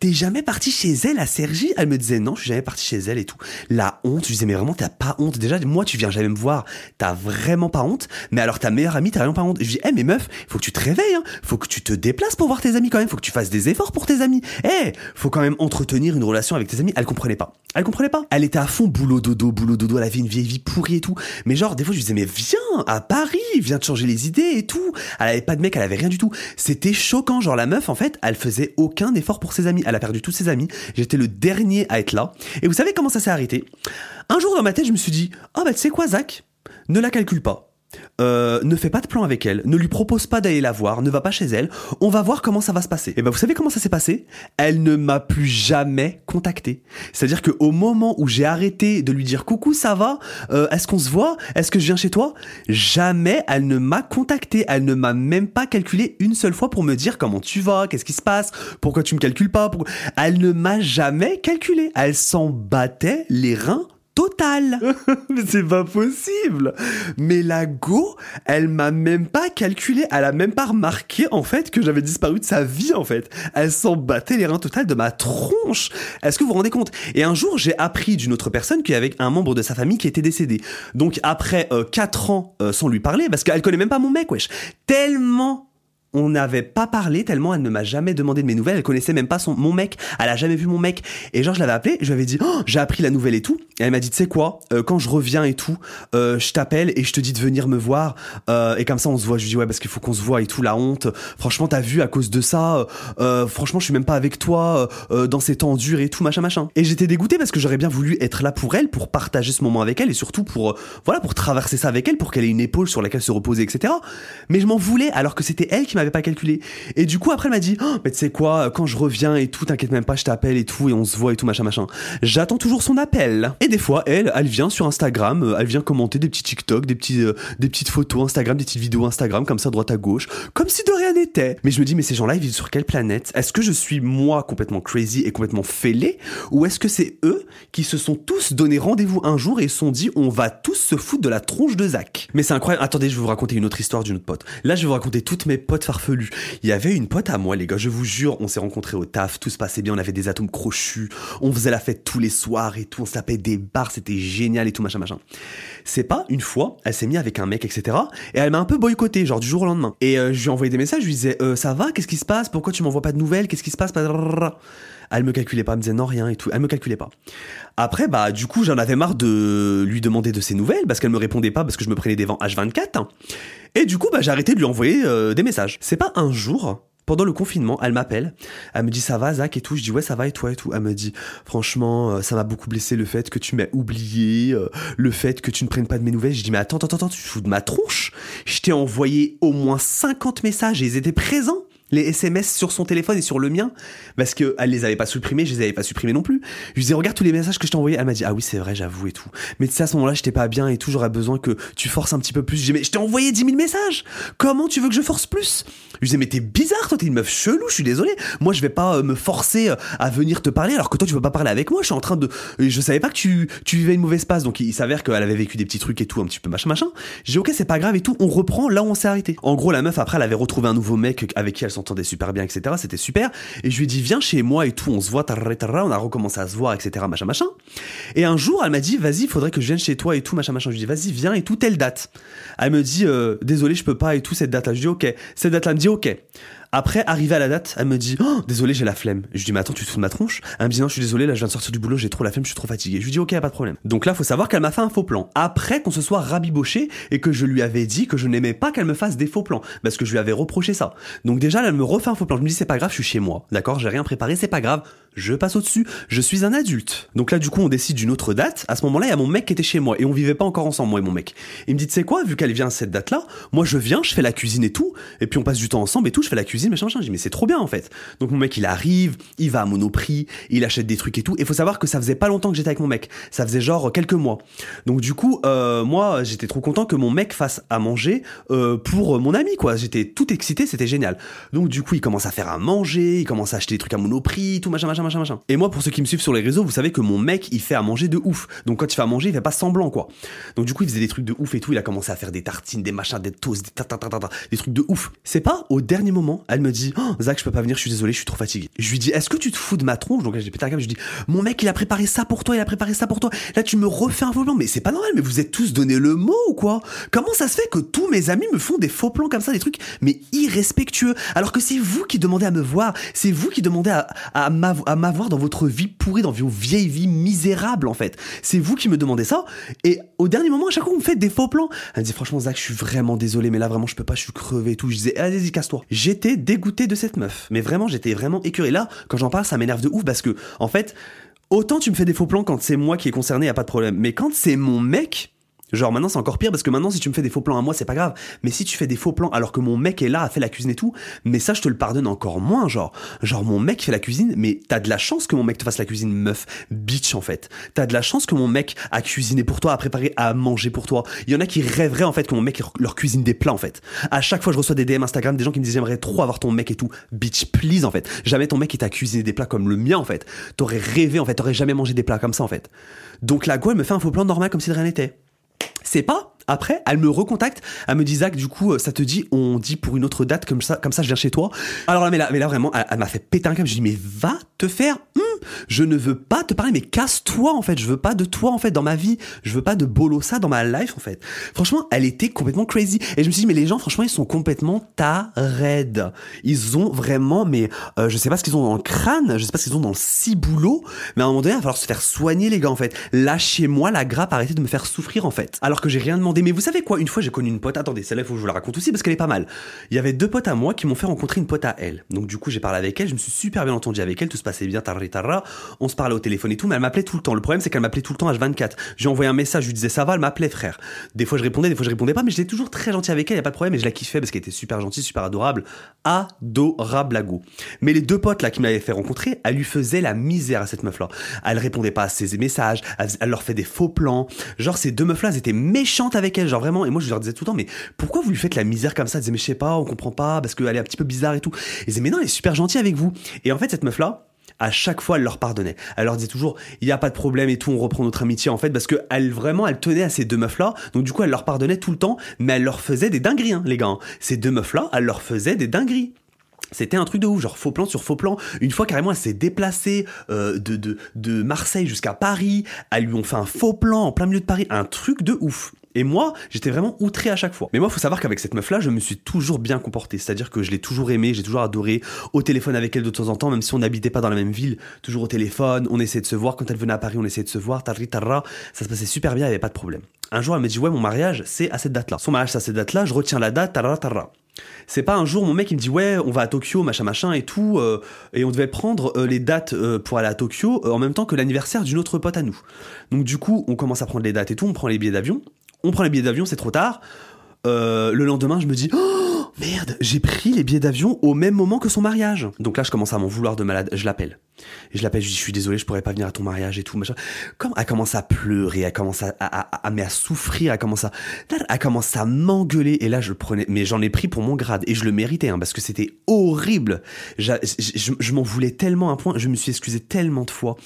T'es jamais parti chez elle à Sergi Elle me disait, non, je suis jamais parti chez elle et tout. La honte, je disais, mais vraiment, t'as pas honte? Déjà, moi, tu viens jamais me voir, t'as vraiment pas honte. Mais alors, ta meilleure amie, t'as vraiment pas honte. je lui dis, eh, mais meuf, faut que tu te réveilles, hein. Faut que tu te déplaces pour voir tes amis quand même. Faut que tu fasses des efforts pour tes amis. Eh, faut quand même entretenir une relation avec tes amis. Elle comprenait pas. Elle comprenait pas. Elle était à fond boulot dodo, boulot dodo. Elle avait une vieille vie pourrie et tout. Mais genre, des fois, je lui disais, mais viens à Paris, viens de changer les idées et tout. Elle avait pas de mec, elle avait rien du tout. C'était choquant. Genre, la meuf, en fait, elle faisait aucun effort pour ses amis. Elle a perdu tous ses amis. J'étais le dernier à être là. Et vous savez comment ça s'est arrêté? Un jour dans ma tête, je me suis dit, oh bah tu sais quoi, Zach? Ne la calcule pas. Euh, ne fais pas de plan avec elle, ne lui propose pas d'aller la voir, ne va pas chez elle, on va voir comment ça va se passer. Et ben vous savez comment ça s'est passé? Elle ne m'a plus jamais contacté. C'est-à-dire que au moment où j'ai arrêté de lui dire coucou ça va, euh, est-ce qu'on se voit, est-ce que je viens chez toi, jamais elle ne m'a contacté, elle ne m'a même pas calculé une seule fois pour me dire comment tu vas, qu'est-ce qui se passe, pourquoi tu me calcules pas, elle ne m'a jamais calculé, elle s'en battait les reins (laughs) Mais c'est pas possible. Mais la go, elle m'a même pas calculé, elle a même pas remarqué en fait que j'avais disparu de sa vie en fait. Elle s'en battait les reins total de ma tronche. Est-ce que vous vous rendez compte? Et un jour, j'ai appris d'une autre personne qu'il y avait un membre de sa famille qui était décédé. Donc après euh, 4 ans euh, sans lui parler, parce qu'elle connaît même pas mon mec, wesh. Tellement on n'avait pas parlé tellement elle ne m'a jamais demandé de mes nouvelles. Elle connaissait même pas son mon mec. Elle a jamais vu mon mec. Et genre je l'avais appelé, je lui avais dit oh, j'ai appris la nouvelle et tout. Et elle m'a dit tu sais quoi, euh, quand je reviens et tout, euh, je t'appelle et je te dis de venir me voir. Euh, et comme ça on se voit. Je lui dis ouais parce qu'il faut qu'on se voit et tout. La honte. Franchement t'as vu à cause de ça. franchement je suis même pas avec toi dans ces temps durs et tout machin machin. Et j'étais dégoûté parce que j'aurais bien voulu être là pour elle, pour partager ce moment avec elle et surtout pour voilà pour traverser ça avec elle, pour qu'elle ait une épaule sur laquelle se reposer etc. Mais je m'en voulais alors que c'était elle qui m'avait pas calculé. Et du coup, après, elle m'a dit, oh, mais tu sais quoi, quand je reviens et tout, t'inquiète même pas, je t'appelle et tout, et on se voit et tout, machin, machin. J'attends toujours son appel. Et des fois, elle, elle vient sur Instagram, euh, elle vient commenter des petits TikTok, des petits, euh, des petites photos Instagram, des petites vidéos Instagram, comme ça, droite à gauche, comme si de rien n'était. Mais je me dis, mais ces gens-là, ils vivent sur quelle planète? Est-ce que je suis moi complètement crazy et complètement fêlé, ou est-ce que c'est eux qui se sont tous donné rendez-vous un jour et se sont dit, on va tous se foutre de la tronche de Zach? Mais c'est incroyable. Attendez, je vais vous raconter une autre histoire d'une autre pote. Là, je vais vous raconter toutes mes potes Il y avait une pote à moi, les gars, je vous jure, on s'est rencontrés au taf, tout se passait bien, on avait des atomes crochus, on faisait la fête tous les soirs et tout, on se tapait des bars, c'était génial et tout, machin, machin. C'est pas, une fois, elle s'est mise avec un mec, etc. Et elle m'a un peu boycotté, genre du jour au lendemain. Et euh, je lui ai envoyé des messages, je lui disais, euh, ça va, qu'est-ce qui se passe, pourquoi tu m'envoies pas de nouvelles, qu'est-ce qui se passe, elle me calculait pas, elle me disait non rien et tout, elle me calculait pas. Après bah du coup j'en avais marre de lui demander de ses nouvelles parce qu'elle me répondait pas parce que je me prenais des vents H24. Et du coup bah j'ai arrêté de lui envoyer euh, des messages. C'est pas un jour pendant le confinement, elle m'appelle, elle me dit ça va Zach et tout, je dis ouais ça va et toi et tout. Elle me dit franchement euh, ça m'a beaucoup blessé le fait que tu m'aies oublié, euh, le fait que tu ne prennes pas de mes nouvelles. Je dis mais attends attends attends tu te fous de ma tronche? Je t'ai envoyé au moins 50 messages et ils étaient présents les SMS sur son téléphone et sur le mien parce que elle les avait pas supprimés, je les avais pas supprimés non plus. Je lui disais regarde tous les messages que je t'ai envoyés. Elle m'a dit ah oui c'est vrai j'avoue et tout. Mais tu sais à ce moment-là j'étais pas bien et tout j'aurais besoin que tu forces un petit peu plus. Je dis mais je t'ai envoyé 10 000 messages. Comment tu veux que je force plus? Je lui disais mais t'es bizarre toi t'es une meuf chelou. Je suis désolé. Moi je vais pas euh, me forcer euh, à venir te parler alors que toi tu veux pas parler avec moi. Je suis en train de je savais pas que tu tu vivais une mauvaise passe donc il s'avère qu'elle avait vécu des petits trucs et tout un petit peu machin machin. J'ai ok c'est pas grave et tout. On reprend là où on s'est arrêté. En gros la meuf après elle avait retrouvé un nouveau mec avec qui elle s'entendait super bien etc. C'était super. Et je lui ai dit, viens chez moi et tout, on se voit, on a recommencé à se voir, etc. Machin, machin. Et un jour, elle m'a dit, vas-y, faudrait que je vienne chez toi et tout, machin, machin. Je lui ai dit, vas-y, viens et tout, telle date. Elle me dit, euh, désolé, je peux pas et tout, cette date-là. Je dis, ok. Cette date-là, elle me dit, ok. Après, arrivé à la date, elle me dit oh, désolé, j'ai la flemme. Je lui dis mais attends, tu te fous de ma tronche? Elle me dit non, je suis désolé, là je viens de sortir du boulot, j'ai trop la flemme, je suis trop fatigué. Je lui dis ok, pas de problème. Donc là, faut savoir qu'elle m'a fait un faux plan. Après qu'on se soit rabiboché et que je lui avais dit que je n'aimais pas qu'elle me fasse des faux plans parce que je lui avais reproché ça. Donc déjà, elle me refait un faux plan. Je me dis c'est pas grave, je suis chez moi. D'accord, j'ai rien préparé, c'est pas grave. Je passe au-dessus, je suis un adulte. Donc là, du coup, on décide d'une autre date. À ce moment-là, il y a mon mec qui était chez moi et on vivait pas encore ensemble, moi et mon mec. Il me dit, tu sais quoi, vu qu'elle vient à cette date-là, moi je viens, je fais la cuisine et tout, et puis on passe du temps ensemble et tout, je fais la cuisine, machin, machin. Je dis, mais c'est trop bien en fait. Donc mon mec il arrive, il va à Monoprix, il achète des trucs et tout. Et faut savoir que ça faisait pas longtemps que j'étais avec mon mec, ça faisait genre quelques mois. Donc du coup, euh, moi j'étais trop content que mon mec fasse à manger euh, pour mon ami quoi. J'étais tout excité, c'était génial. Donc du coup il commence à faire à manger, il commence à acheter des trucs à Monoprix, tout machin machin machin machin. Et moi pour ceux qui me suivent sur les réseaux, vous savez que mon mec il fait à manger de ouf. Donc quand il fait à manger, il fait pas semblant quoi. Donc du coup il faisait des trucs de ouf et tout. Il a commencé à faire des tartines, des machins, des toasts, des trucs de ouf. C'est pas au dernier moment, elle me dit oh, Zach je peux pas venir, je suis désolé je suis trop fatigué. Je lui dis, est-ce que tu te fous de ma tronche? Donc là, j'ai pété un câble, je lui dis, mon mec, il a préparé ça pour toi, il a préparé ça pour toi. Là, tu me refais un faux plan, mais c'est pas normal, mais vous êtes tous donné le mot ou quoi? Comment ça se fait que tous mes amis me font des faux plans comme ça, des trucs, mais irrespectueux? Alors que c'est vous qui demandez à me voir, c'est vous qui demandez à, m'avoir dans votre vie pourrie, dans vos vieilles vies misérables, en fait. C'est vous qui me demandez ça, et au dernier moment, à chaque fois, vous me faites des faux plans. Elle me dit, franchement, Zach, je suis vraiment désolé, mais là, vraiment, je peux pas, je suis crevé et tout. Je disais, allez-y, casse-toi. J'étais dégoûté de cette meuf, mais vraiment, j'étais vraiment écœuré. Là, quand j'en parle, ça m'énerve de ouf parce que, en fait, autant tu me fais des faux plans quand c'est moi qui est concerné, y a pas de problème. Mais quand c'est mon mec, Genre maintenant c'est encore pire parce que maintenant si tu me fais des faux plans à moi c'est pas grave, mais si tu fais des faux plans alors que mon mec est là, a fait la cuisine et tout, mais ça je te le pardonne encore moins genre. Genre mon mec fait la cuisine, mais t'as de la chance que mon mec te fasse la cuisine meuf, bitch en fait. T'as de la chance que mon mec a cuisiné pour toi, a préparé à manger pour toi. Il y en a qui rêveraient en fait que mon mec leur cuisine des plats en fait. À chaque fois je reçois des DM Instagram des gens qui me disent j'aimerais trop avoir ton mec et tout. Bitch please en fait. Jamais ton mec t'a cuisiné des plats comme le mien en fait. T'aurais rêvé en fait, t'aurais jamais mangé des plats comme ça en fait. Donc la go elle me fait un faux plan normal comme si de rien n'était. C'est pas après, elle me recontacte, elle me dit Zach, du coup, ça te dit, on dit pour une autre date comme ça, comme ça, je viens chez toi. Alors là, mais là, mais là vraiment, elle, m'a fait péter un câble. Je dis mais va te faire. Hmm, je ne veux pas te parler, mais casse-toi en fait. Je veux pas de toi en fait dans ma vie. Je veux pas de bolo ça dans ma life en fait. Franchement, elle était complètement crazy. Et je me suis dit mais les gens, franchement, ils sont complètement taraides. Ils ont vraiment, mais euh, je sais pas ce qu'ils ont dans le crâne, je sais pas ce qu'ils ont dans le ciboulot, mais à un moment donné, il va falloir se faire soigner les gars en fait. Lâchez-moi la grappe, arrêtez de me faire souffrir en fait. Alors que j'ai rien demandé mais vous savez quoi? Une fois, j'ai connu une pote. Attendez, celle-là, il faut que je vous la raconte aussi parce qu'elle est pas mal. Il y avait deux potes à moi qui m'ont fait rencontrer une pote à elle. Donc, du coup, j'ai parlé avec elle. Je me suis super bien entendu avec elle. Tout se passait bien, tarri. On se parlait au téléphone et tout, mais elle m'appelait tout le temps. Le problème, c'est qu'elle m'appelait tout le temps H24. J'ai envoyé un message, je lui disais ça va, elle m'appelait frère. Des fois, je répondais, des fois, je répondais pas, mais j'étais toujours très gentil avec elle. Y a pas de problème. Et je la kiffais parce qu'elle était super gentille, super adorable. Adorable à goût. Mais les deux potes là qui m'avaient fait rencontrer, elle lui faisait la misère à cette meuf là. Elle répondait pas à ses messages. Elle, leur fait des faux plans. Genre, ces deux meufs là, elles étaient méchantes avec elle. Genre, vraiment, et moi je leur disais tout le temps, mais pourquoi vous lui faites la misère comme ça? Ils disaient, mais je sais pas, on comprend pas, parce qu'elle est un petit peu bizarre et tout. Ils disaient, mais non, elle est super gentille avec vous. Et en fait, cette meuf-là, à chaque fois, elle leur pardonnait. Elle leur disait toujours, il n'y a pas de problème et tout, on reprend notre amitié en fait, parce que elle vraiment, elle tenait à ces deux meufs-là. Donc du coup, elle leur pardonnait tout le temps, mais elle leur faisait des dingueries, hein, les gars. Ces deux meufs-là, elle leur faisait des dingueries. C'était un truc de ouf, genre faux plan sur faux plan. Une fois carrément, elle s'est déplacée euh, de, de, de Marseille jusqu'à Paris. Elles lui ont fait un faux plan en plein milieu de Paris. Un truc de ouf. Et moi, j'étais vraiment outré à chaque fois. Mais moi, faut savoir qu'avec cette meuf-là, je me suis toujours bien comporté. C'est-à-dire que je l'ai toujours aimée, j'ai toujours adoré. Au téléphone avec elle de temps en temps, même si on n'habitait pas dans la même ville, toujours au téléphone, on essayait de se voir. Quand elle venait à Paris, on essayait de se voir. Tarri tarra, ça se passait super bien, il n'y avait pas de problème. Un jour, elle me dit ouais, mon mariage, c'est à cette date-là. Son mariage, c'est à cette date-là. Je retiens la date. Tarra tarra. C'est pas un jour mon mec il me dit ouais on va à Tokyo machin machin et tout euh, et on devait prendre euh, les dates euh, pour aller à Tokyo en même temps que l'anniversaire d'une autre pote à nous. Donc du coup on commence à prendre les dates et tout, on prend les billets d'avion, on prend les billets d'avion c'est trop tard. le lendemain je me dis oh, Merde, j'ai pris les billets d'avion au même moment que son mariage. Donc là, je commence à m'en vouloir de malade. Je l'appelle. Je l'appelle, je dis, je suis désolé, je pourrais pas venir à ton mariage et tout, machin. Comme, elle commence à pleurer, elle commence à, à, à, mais à souffrir, elle commence à, elle commence à m'engueuler. Et là, je le prenais, mais j'en ai pris pour mon grade. Et je le méritais, hein, parce que c'était horrible. Je, m'en voulais tellement à un point, je me suis excusé tellement de fois.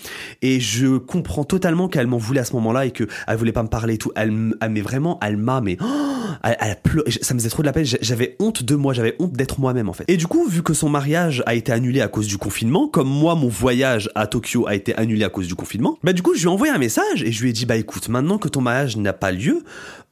Et je comprends totalement qu'elle m'en voulait à ce moment-là et que elle voulait pas me parler et tout. Elle, elle mais vraiment, elle m'a, mais, oh, elle, elle. Ça me faisait trop de la peine. J'avais honte de moi, j'avais honte d'être moi-même, en fait. Et du coup, vu que son mariage a été annulé à cause du confinement, comme moi, mon voyage à Tokyo a été annulé à cause du confinement, bah du coup je lui ai envoyé un message et je lui ai dit bah écoute maintenant que ton mariage n'a pas lieu,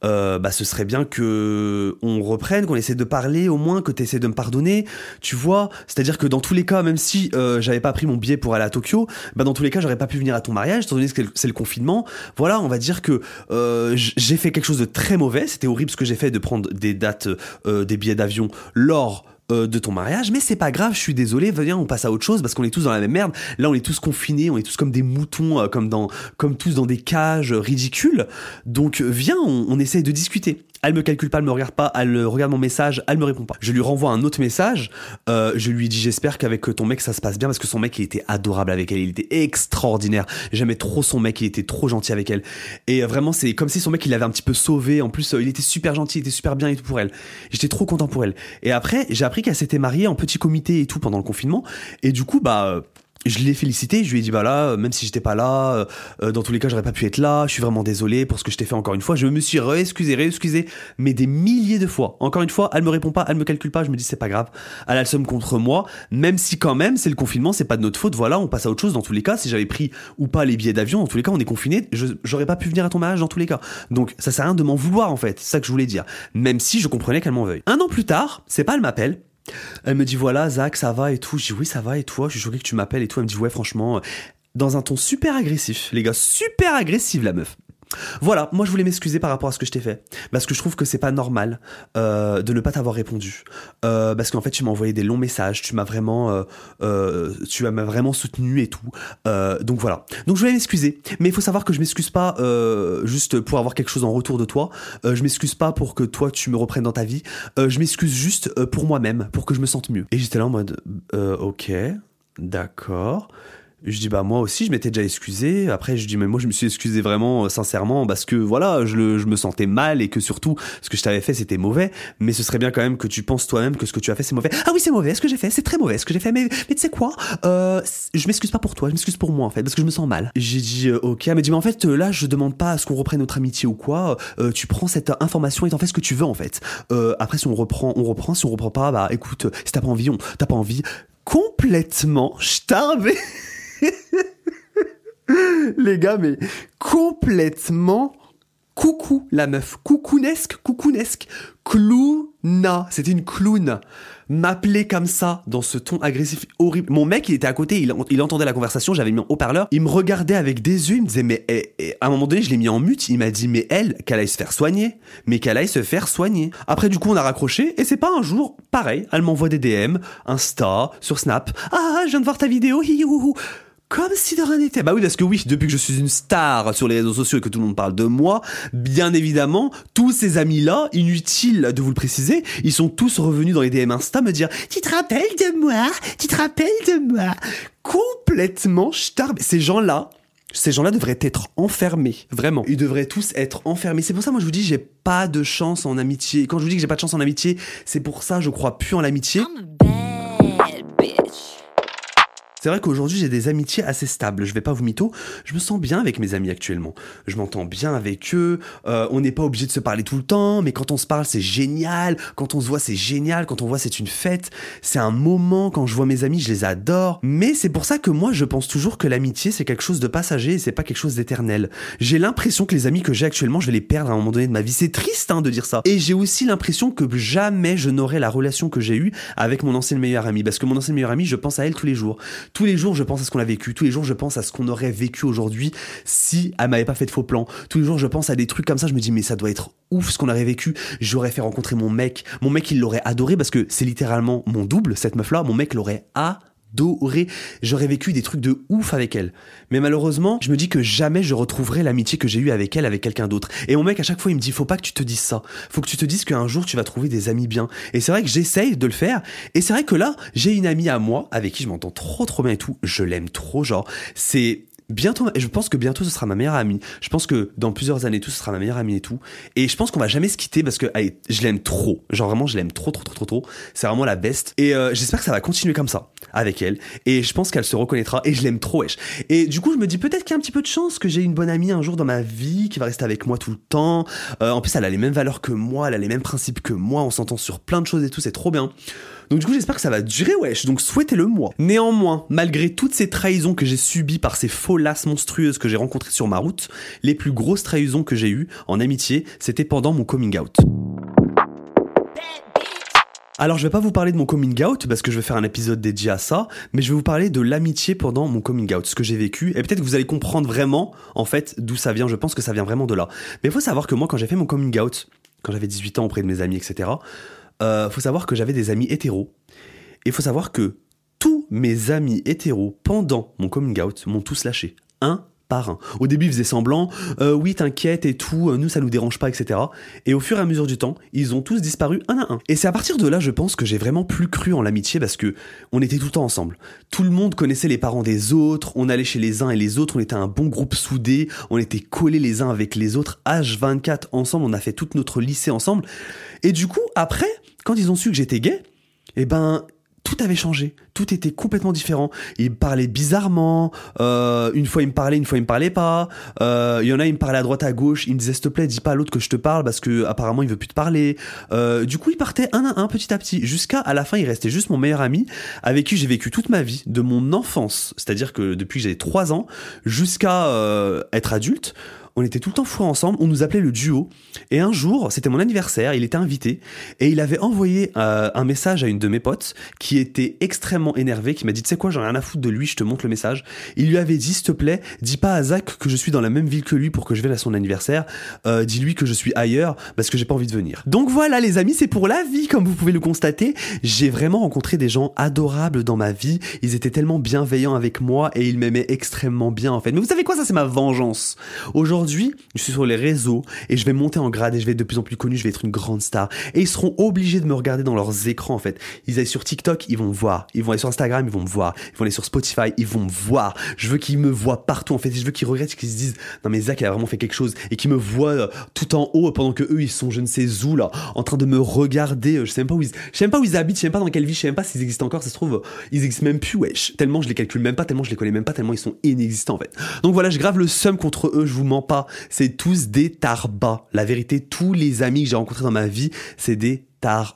euh, bah ce serait bien que on reprenne, qu'on essaie de parler au moins, que tu essaies de me pardonner, tu vois, c'est-à-dire que dans tous les cas même si euh, j'avais pas pris mon billet pour aller à Tokyo, bah dans tous les cas j'aurais pas pu venir à ton mariage étant donné que c'est le confinement. Voilà, on va dire que euh, j'ai fait quelque chose de très mauvais, c'était horrible ce que j'ai fait de prendre des dates des billets d'avion lors euh, de ton mariage, mais c'est pas grave, je suis désolé, viens, on passe à autre chose parce qu'on est tous dans la même merde. Là, on est tous confinés, on est tous comme des moutons, euh, comme dans, comme tous dans des cages ridicules. Donc, viens, on, on essaye de discuter. Elle me calcule pas, elle me regarde pas, elle regarde mon message, elle me répond pas. Je lui renvoie un autre message, euh, je lui dis j'espère qu'avec ton mec ça se passe bien parce que son mec il était adorable avec elle, il était extraordinaire. J'aimais trop son mec, il était trop gentil avec elle. Et vraiment c'est comme si son mec il l'avait un petit peu sauvé. En plus il était super gentil, il était super bien et tout pour elle. J'étais trop content pour elle. Et après j'ai appris qu'elle s'était mariée en petit comité et tout pendant le confinement. Et du coup bah je l'ai félicité, je lui ai dit bah là, même si j'étais pas là, euh, dans tous les cas j'aurais pas pu être là, je suis vraiment désolé pour ce que je t'ai fait encore une fois, je me suis réexcusé, réexcusé, mais des milliers de fois. Encore une fois, elle me répond pas, elle me calcule pas, je me dis c'est pas grave, elle a le somme contre moi, même si quand même c'est le confinement, c'est pas de notre faute, voilà, on passe à autre chose dans tous les cas, si j'avais pris ou pas les billets d'avion, dans tous les cas on est confiné, j'aurais pas pu venir à ton mariage dans tous les cas. Donc ça sert à rien de m'en vouloir en fait, c'est ça que je voulais dire, même si je comprenais qu'elle m'en veuille. Un an plus tard, c'est pas elle m'appelle, elle me dit voilà Zach ça va et tout. Je dis oui ça va et toi? Je suis que tu m'appelles et tout. Elle me dit ouais franchement dans un ton super agressif les gars super agressif la meuf. Voilà, moi je voulais m'excuser par rapport à ce que je t'ai fait, parce que je trouve que c'est pas normal euh, de ne pas t'avoir répondu, euh, parce qu'en fait tu m'as envoyé des longs messages, tu m'as vraiment, euh, tu m'as vraiment soutenu et tout, donc voilà. Donc je voulais m'excuser, mais il faut savoir que je m'excuse pas juste pour avoir quelque chose en retour de toi, je m'excuse pas pour que toi tu me reprennes dans ta vie, je m'excuse juste pour moi-même, pour que je me sente mieux. Et j'étais là en mode, ok, d'accord. Je dis bah moi aussi je m'étais déjà excusé. Après je dis mais moi je me suis excusé vraiment euh, sincèrement parce que voilà je, le, je me sentais mal et que surtout ce que je t'avais fait c'était mauvais. Mais ce serait bien quand même que tu penses toi-même que ce que tu as fait c'est mauvais. Ah oui c'est mauvais ce que j'ai fait c'est très mauvais ce que j'ai fait mais mais tu sais quoi euh, je m'excuse pas pour toi je m'excuse pour moi en fait parce que je me sens mal. J'ai dit euh, ok mais dis mais en fait euh, là je demande pas à ce qu'on reprenne notre amitié ou quoi. Euh, tu prends cette information et t'en fais ce que tu veux en fait. après si on reprend on reprend si on reprend pas bah écoute si t'as pas envie on t'as pas envie complètement starvé. (laughs) Les gars, mais complètement coucou la meuf, coucounesque, coucounesque, clouna, c'était une clown. M'appeler comme ça, dans ce ton agressif horrible. Mon mec, il était à côté, il, entendait la conversation, j'avais mis en haut-parleur, il me regardait avec des yeux, il me disait, mais eh, eh, à un moment donné, je l'ai mis en mute, il m'a dit, mais elle, qu'elle aille se faire soigner, mais qu'elle aille se faire soigner. Après, du coup, on a raccroché, et c'est pas un jour, pareil, elle m'envoie des DM, Insta, sur Snap, ah, je viens de voir ta vidéo, hi, comme si de rien n'était. Bah oui, parce que oui, depuis que je suis une star sur les réseaux sociaux et que tout le monde parle de moi, bien évidemment, tous ces amis-là, inutile de vous le préciser, ils sont tous revenus dans les DM Insta me dire « Tu te rappelles de moi? Tu te rappelles de moi ?» Complètement star. Ces gens-là, ces gens-là devraient être enfermés, vraiment. Ils devraient tous être enfermés. C'est pour ça, moi, je vous dis, j'ai pas de chance en amitié. Quand je vous dis que j'ai pas de chance en amitié, c'est pour ça, je crois plus en l'amitié. C'est vrai qu'aujourd'hui j'ai des amitiés assez stables, je vais pas vous mytho, je me sens bien avec mes amis actuellement. Je m'entends bien avec eux, euh, on n'est pas obligé de se parler tout le temps, mais quand on se parle c'est génial, quand on se voit c'est génial, quand on voit c'est une fête, c'est un moment, quand je vois mes amis je les adore, mais c'est pour ça que moi je pense toujours que l'amitié c'est quelque chose de passager et c'est pas quelque chose d'éternel. J'ai l'impression que les amis que j'ai actuellement je vais les perdre à un moment donné de ma vie, c'est triste hein, de dire ça. Et j'ai aussi l'impression que jamais je n'aurai la relation que j'ai eue avec mon ancienne meilleure amie, parce que mon ancienne meilleure amie je pense à elle tous les jours tous les jours, je pense à ce qu'on a vécu. Tous les jours, je pense à ce qu'on aurait vécu aujourd'hui si elle m'avait pas fait de faux plans. Tous les jours, je pense à des trucs comme ça. Je me dis, mais ça doit être ouf ce qu'on aurait vécu. J'aurais fait rencontrer mon mec. Mon mec, il l'aurait adoré parce que c'est littéralement mon double, cette meuf-là. Mon mec l'aurait adoré J'aurais vécu des trucs de ouf avec elle. Mais malheureusement, je me dis que jamais je retrouverai l'amitié que j'ai eue avec elle avec quelqu'un d'autre. Et mon mec, à chaque fois, il me dit, faut pas que tu te dises ça. Faut que tu te dises qu'un jour, tu vas trouver des amis bien. Et c'est vrai que j'essaye de le faire. Et c'est vrai que là, j'ai une amie à moi avec qui je m'entends trop trop bien et tout. Je l'aime trop, genre. C'est bientôt, je pense que bientôt ce sera ma meilleure amie. Je pense que dans plusieurs années tout, ce sera ma meilleure amie et tout. Et je pense qu'on va jamais se quitter parce que je l'aime trop. Genre vraiment, je l'aime trop, trop, trop, trop, trop. C'est vraiment la best. Et euh, j'espère que ça va continuer comme ça avec elle. Et je pense qu'elle se reconnaîtra. Et je l'aime trop, wesh. Et du coup, je me dis peut-être qu'il y a un petit peu de chance que j'ai une bonne amie un jour dans ma vie qui va rester avec moi tout le temps. Euh, en plus, elle a les mêmes valeurs que moi, elle a les mêmes principes que moi. On s'entend sur plein de choses et tout. C'est trop bien. Donc du coup, j'espère que ça va durer, wesh. Donc souhaitez-le moi. Néanmoins, malgré toutes ces trahisons que j'ai subies par ces faux lasses monstrueuses que j'ai rencontrées sur ma route, les plus grosses trahisons que j'ai eues en amitié, c'était pendant mon coming out. Alors je vais pas vous parler de mon coming out parce que je vais faire un épisode dédié à ça, mais je vais vous parler de l'amitié pendant mon coming out, ce que j'ai vécu, et peut-être que vous allez comprendre vraiment en fait d'où ça vient, je pense que ça vient vraiment de là. Mais il faut savoir que moi quand j'ai fait mon coming out, quand j'avais 18 ans auprès de mes amis, etc., euh, faut savoir que j'avais des amis hétéros. Et faut savoir que tous mes amis hétéros pendant mon coming out m'ont tous lâché. Un Au début, ils faisaient semblant, euh, oui, t'inquiète et tout, euh, nous ça nous dérange pas, etc. Et au fur et à mesure du temps, ils ont tous disparu un à un. Et c'est à partir de là, je pense que j'ai vraiment plus cru en l'amitié parce que on était tout le temps ensemble. Tout le monde connaissait les parents des autres, on allait chez les uns et les autres, on était un bon groupe soudé, on était collés les uns avec les autres, H24 ensemble, on a fait tout notre lycée ensemble. Et du coup, après, quand ils ont su que j'étais gay, eh ben, tout avait changé, tout était complètement différent. Ils me parlaient bizarrement, euh, une fois ils me parlaient, une fois ils me parlaient pas. Euh, il y en a, ils me parlaient à droite à gauche, ils me disaient s'il te plaît, dis pas à l'autre que je te parle parce que apparemment il veut plus te parler. Euh, du coup, ils partaient un à un, petit à petit, jusqu'à à la fin, il restait juste mon meilleur ami avec qui j'ai vécu toute ma vie, de mon enfance, c'est-à-dire que depuis que j'avais 3 ans jusqu'à être adulte on était tout le temps fous ensemble, on nous appelait le duo. Et un jour, c'était mon anniversaire, il était invité, et il avait envoyé euh, un message à une de mes potes qui était extrêmement énervée, qui m'a dit, tu sais quoi, j'en ai rien à foutre de lui, je te montre le message. Il lui avait dit, s'il te plaît, dis pas à Zach que je suis dans la même ville que lui pour que je vienne à son anniversaire, euh, dis-lui que je suis ailleurs parce que j'ai pas envie de venir. Donc voilà les amis, c'est pour la vie, comme vous pouvez le constater. J'ai vraiment rencontré des gens adorables dans ma vie, ils étaient tellement bienveillants avec moi et ils m'aimaient extrêmement bien en fait. Mais vous savez quoi, ça c'est ma vengeance. Aujourd'hui, Aujourd'hui, je suis sur les réseaux et je vais monter en grade et je vais être de plus en plus connu, je vais être une grande star. Et ils seront obligés de me regarder dans leurs écrans en fait. Ils aillent sur TikTok, ils vont me voir. Ils vont aller sur Instagram, ils vont me voir. Ils vont aller sur Spotify, ils vont me voir. Je veux qu'ils me voient partout en fait. Je veux qu'ils regrettent, qu'ils se disent non mais Zach il a vraiment fait quelque chose et qu'ils me voient euh, tout en haut pendant que eux ils sont je ne sais où là en train de me regarder. Euh, je sais pas où je sais même pas où ils habitent, je sais même pas dans quelle vie, je sais même pas s'ils existent encore. Ça se trouve ils existent même plus wesh. Tellement je les calcule même pas, tellement je les connais même pas, tellement ils sont inexistants en fait. Donc voilà, je grave le seum contre eux. Je vous mens pas. C'est tous des tarbas. La vérité, tous les amis que j'ai rencontrés dans ma vie, c'est des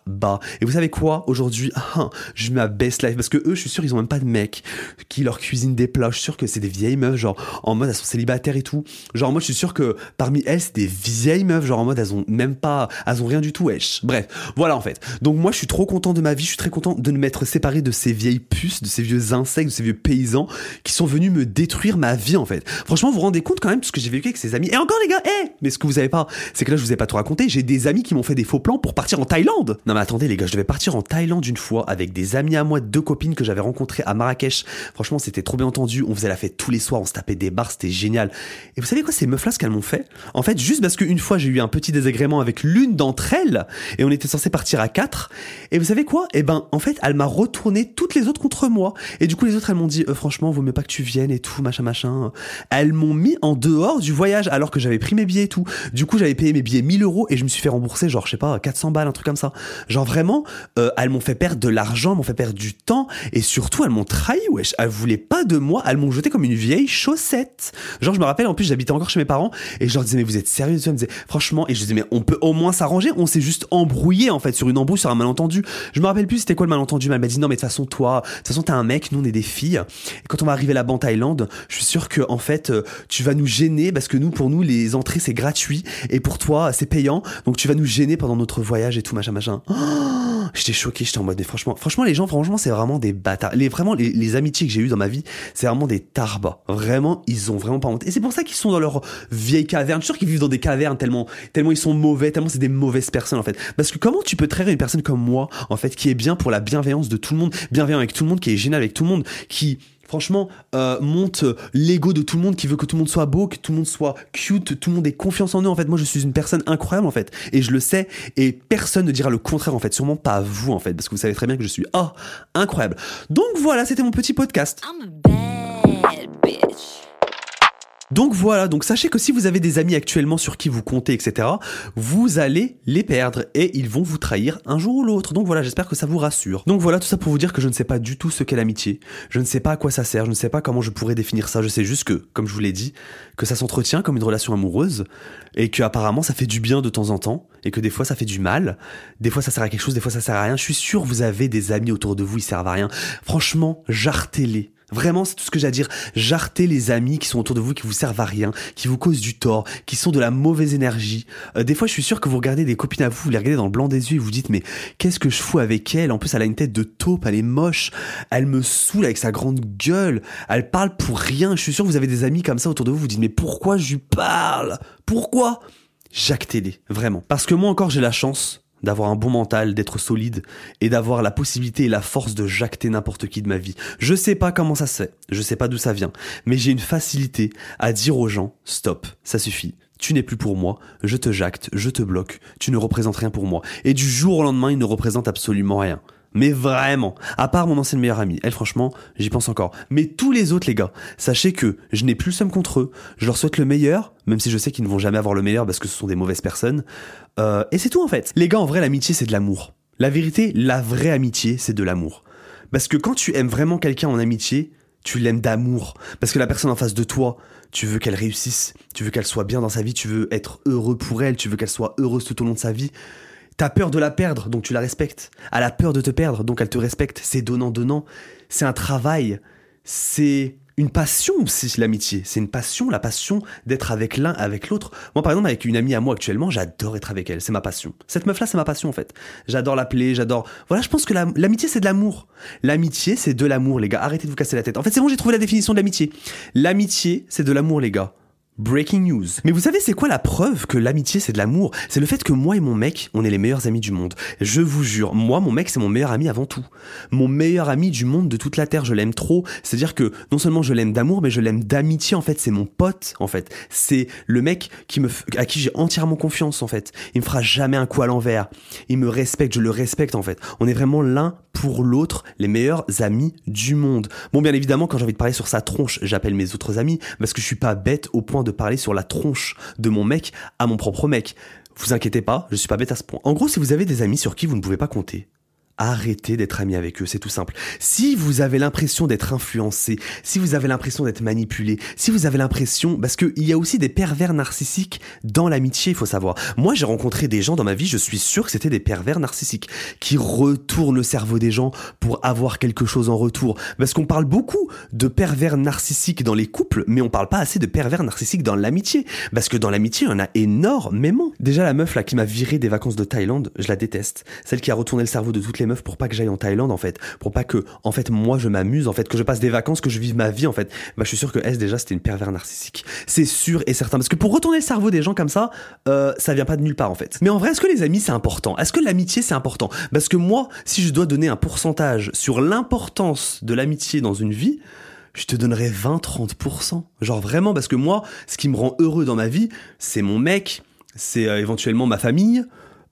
bas. Et vous savez quoi? Aujourd'hui, ah, je ma best life parce que eux, je suis sûr, ils ont même pas de mec qui leur cuisine des plats. Je suis sûr que c'est des vieilles meufs, genre en mode elles sont célibataires et tout. Genre moi, je suis sûr que parmi elles, c'est des vieilles meufs, genre en mode elles ont même pas, elles ont rien du tout. Wesh. Bref, voilà en fait. Donc moi, je suis trop content de ma vie. Je suis très content de me m'être séparé de ces vieilles puces, de ces vieux insectes, de ces vieux paysans qui sont venus me détruire ma vie en fait. Franchement, vous vous rendez compte quand même de ce que j'ai vécu avec ces amis. Et encore les gars, hé Mais ce que vous savez pas, c'est que là, je vous ai pas tout raconté. J'ai des amis qui m'ont fait des faux plans pour partir en Thaïlande. Non mais attendez les gars, je devais partir en Thaïlande une fois avec des amis à moi, deux copines que j'avais rencontrées à Marrakech. Franchement, c'était trop bien entendu. On faisait la fête tous les soirs, on se tapait des bars, c'était génial. Et vous savez quoi, ces meufs-là, ce qu'elles m'ont fait? En fait, juste parce qu'une fois, j'ai eu un petit désagrément avec l'une d'entre elles et on était censé partir à quatre. Et vous savez quoi? Eh ben, en fait, elle m'a retourné toutes les autres contre moi. Et du coup, les autres, elles m'ont dit, euh, franchement, vaut mieux pas que tu viennes et tout, machin, machin. Elles m'ont mis en dehors du voyage alors que j'avais pris mes billets et tout. Du coup, j'avais payé mes billets 1000 euros et je me suis fait rembourser, genre, je sais pas, 400 balles, un truc comme ça. Genre vraiment, euh, elles m'ont fait perdre de l'argent, m'ont fait perdre du temps, et surtout elles m'ont trahi, wesh. Elles voulaient pas de moi, elles m'ont jeté comme une vieille chaussette. Genre je me rappelle, en plus j'habitais encore chez mes parents, et je leur disais mais vous êtes sérieux? Elles me disaient franchement, et je disais mais on peut au moins s'arranger, on s'est juste embrouillé en fait sur une embrouille, sur un malentendu. Je me rappelle plus c'était quoi le malentendu, mais elle m'a dit non mais de toute façon toi, de toute façon t'es un mec, nous on est des filles, et quand on va arriver là-bas en Thaïlande, je suis sûr que en fait euh, tu vas nous gêner parce que nous pour nous les entrées c'est gratuit, et pour toi c'est payant, donc tu vas nous gêner pendant notre voyage et tout machin Oh, (gasps) j'étais choqué, j'étais en mode, mais franchement, franchement, les gens, franchement, c'est vraiment des bâtards. Les, vraiment, les, amitiés que j'ai eues dans ma vie, c'est vraiment des tarbas. Vraiment, ils ont vraiment pas honte. Et c'est pour ça qu'ils sont dans leur vieille caverne. Je suis sûr qu'ils vivent dans des cavernes tellement, tellement ils sont mauvais, tellement c'est des mauvaises personnes, en fait. Parce que comment tu peux traiter une personne comme moi, en fait, qui est bien pour la bienveillance de tout le monde, bienveillant avec tout le monde, qui est génial avec tout le monde, qui, franchement, euh, monte l'ego de tout le monde, qui veut que tout le monde soit beau, que tout le monde soit cute, tout le monde ait confiance en eux. En fait, moi, je suis une personne incroyable, en fait. Et je le sais, et personne ne dira le contraire, en fait. Sûrement pas vous, en fait, parce que vous savez très bien que je suis, oh, incroyable. Donc voilà, c'était mon petit podcast. I'm a bitch. Donc voilà, donc sachez que si vous avez des amis actuellement sur qui vous comptez, etc., vous allez les perdre et ils vont vous trahir un jour ou l'autre. Donc voilà, j'espère que ça vous rassure. Donc voilà, tout ça pour vous dire que je ne sais pas du tout ce qu'est l'amitié. Je ne sais pas à quoi ça sert, je ne sais pas comment je pourrais définir ça. Je sais juste que, comme je vous l'ai dit, que ça s'entretient comme une relation amoureuse et que apparemment ça fait du bien de temps en temps et que des fois ça fait du mal. Des fois ça sert à quelque chose, des fois ça sert à rien. Je suis sûr vous avez des amis autour de vous, ils servent à rien. Franchement, jartez-les. Vraiment, c'est tout ce que j'ai à dire. Jartez les amis qui sont autour de vous, qui vous servent à rien, qui vous causent du tort, qui sont de la mauvaise énergie. Euh, des fois, je suis sûr que vous regardez des copines à vous, vous les regardez dans le blanc des yeux et vous dites, mais qu'est-ce que je fous avec elle? En plus, elle a une tête de taupe, elle est moche, elle me saoule avec sa grande gueule, elle parle pour rien. Je suis sûr que vous avez des amis comme ça autour de vous, vous dites, mais pourquoi je lui parle? Pourquoi? Jactez-les, vraiment. Parce que moi encore, j'ai la chance d'avoir un bon mental, d'être solide et d'avoir la possibilité et la force de jacter n'importe qui de ma vie. Je sais pas comment ça se fait, je sais pas d'où ça vient, mais j'ai une facilité à dire aux gens stop, ça suffit. Tu n'es plus pour moi, je te jacte, je te bloque, tu ne représentes rien pour moi. Et du jour au lendemain, il ne représente absolument rien. Mais vraiment, à part mon ancienne meilleure amie, elle franchement, j'y pense encore. Mais tous les autres les gars, sachez que je n'ai plus le seum contre eux, je leur souhaite le meilleur, même si je sais qu'ils ne vont jamais avoir le meilleur parce que ce sont des mauvaises personnes. Euh, et c'est tout en fait. Les gars, en vrai, l'amitié c'est de l'amour. La vérité, la vraie amitié, c'est de l'amour. Parce que quand tu aimes vraiment quelqu'un en amitié, tu l'aimes d'amour. Parce que la personne en face de toi, tu veux qu'elle réussisse, tu veux qu'elle soit bien dans sa vie, tu veux être heureux pour elle, tu veux qu'elle soit heureuse tout au long de sa vie. T'as peur de la perdre, donc tu la respectes. Elle a peur de te perdre, donc elle te respecte. C'est donnant-donnant. C'est un travail. C'est une passion aussi, l'amitié. C'est une passion, la passion d'être avec l'un, avec l'autre. Moi, par exemple, avec une amie à moi actuellement, j'adore être avec elle. C'est ma passion. Cette meuf-là, c'est ma passion, en fait. J'adore l'appeler, j'adore. Voilà, je pense que la- l'amitié, c'est de l'amour. L'amitié, c'est de l'amour, les gars. Arrêtez de vous casser la tête. En fait, c'est bon, j'ai trouvé la définition de l'amitié. L'amitié, c'est de l'amour, les gars. Breaking news. Mais vous savez, c'est quoi la preuve que l'amitié c'est de l'amour? C'est le fait que moi et mon mec, on est les meilleurs amis du monde. Je vous jure, moi, mon mec, c'est mon meilleur ami avant tout. Mon meilleur ami du monde, de toute la terre, je l'aime trop. C'est-à-dire que non seulement je l'aime d'amour, mais je l'aime d'amitié. En fait, c'est mon pote. En fait, c'est le mec qui me, à qui j'ai entièrement confiance. En fait, il me fera jamais un coup à l'envers. Il me respecte, je le respecte. En fait, on est vraiment l'un pour l'autre les meilleurs amis du monde. Bon, bien évidemment, quand j'ai envie de parler sur sa tronche, j'appelle mes autres amis parce que je suis pas bête au point de parler sur la tronche de mon mec à mon propre mec. Vous inquiétez pas, je suis pas bête à ce point. En gros, si vous avez des amis sur qui vous ne pouvez pas compter, Arrêtez d'être ami avec eux, c'est tout simple. Si vous avez l'impression d'être influencé, si vous avez l'impression d'être manipulé, si vous avez l'impression, parce qu'il y a aussi des pervers narcissiques dans l'amitié, il faut savoir. Moi, j'ai rencontré des gens dans ma vie, je suis sûr que c'était des pervers narcissiques qui retournent le cerveau des gens pour avoir quelque chose en retour. Parce qu'on parle beaucoup de pervers narcissiques dans les couples, mais on parle pas assez de pervers narcissiques dans l'amitié. Parce que dans l'amitié, il y en a énormément. Déjà, la meuf là qui m'a viré des vacances de Thaïlande, je la déteste. Celle qui a retourné le cerveau de toutes les meufs pour pas que j'aille en Thaïlande en fait, pour pas que en fait moi je m'amuse en fait, que je passe des vacances, que je vive ma vie en fait. Bah je suis sûr que S déjà c'était une pervers narcissique. C'est sûr et certain parce que pour retourner le cerveau des gens comme ça, euh, ça vient pas de nulle part en fait. Mais en vrai, est-ce que les amis c'est important? Est-ce que l'amitié c'est important? Parce que moi, si je dois donner un pourcentage sur l'importance de l'amitié dans une vie, je te donnerais 20-30%. Genre vraiment, parce que moi, ce qui me rend heureux dans ma vie, c'est mon mec, c'est euh, éventuellement ma famille,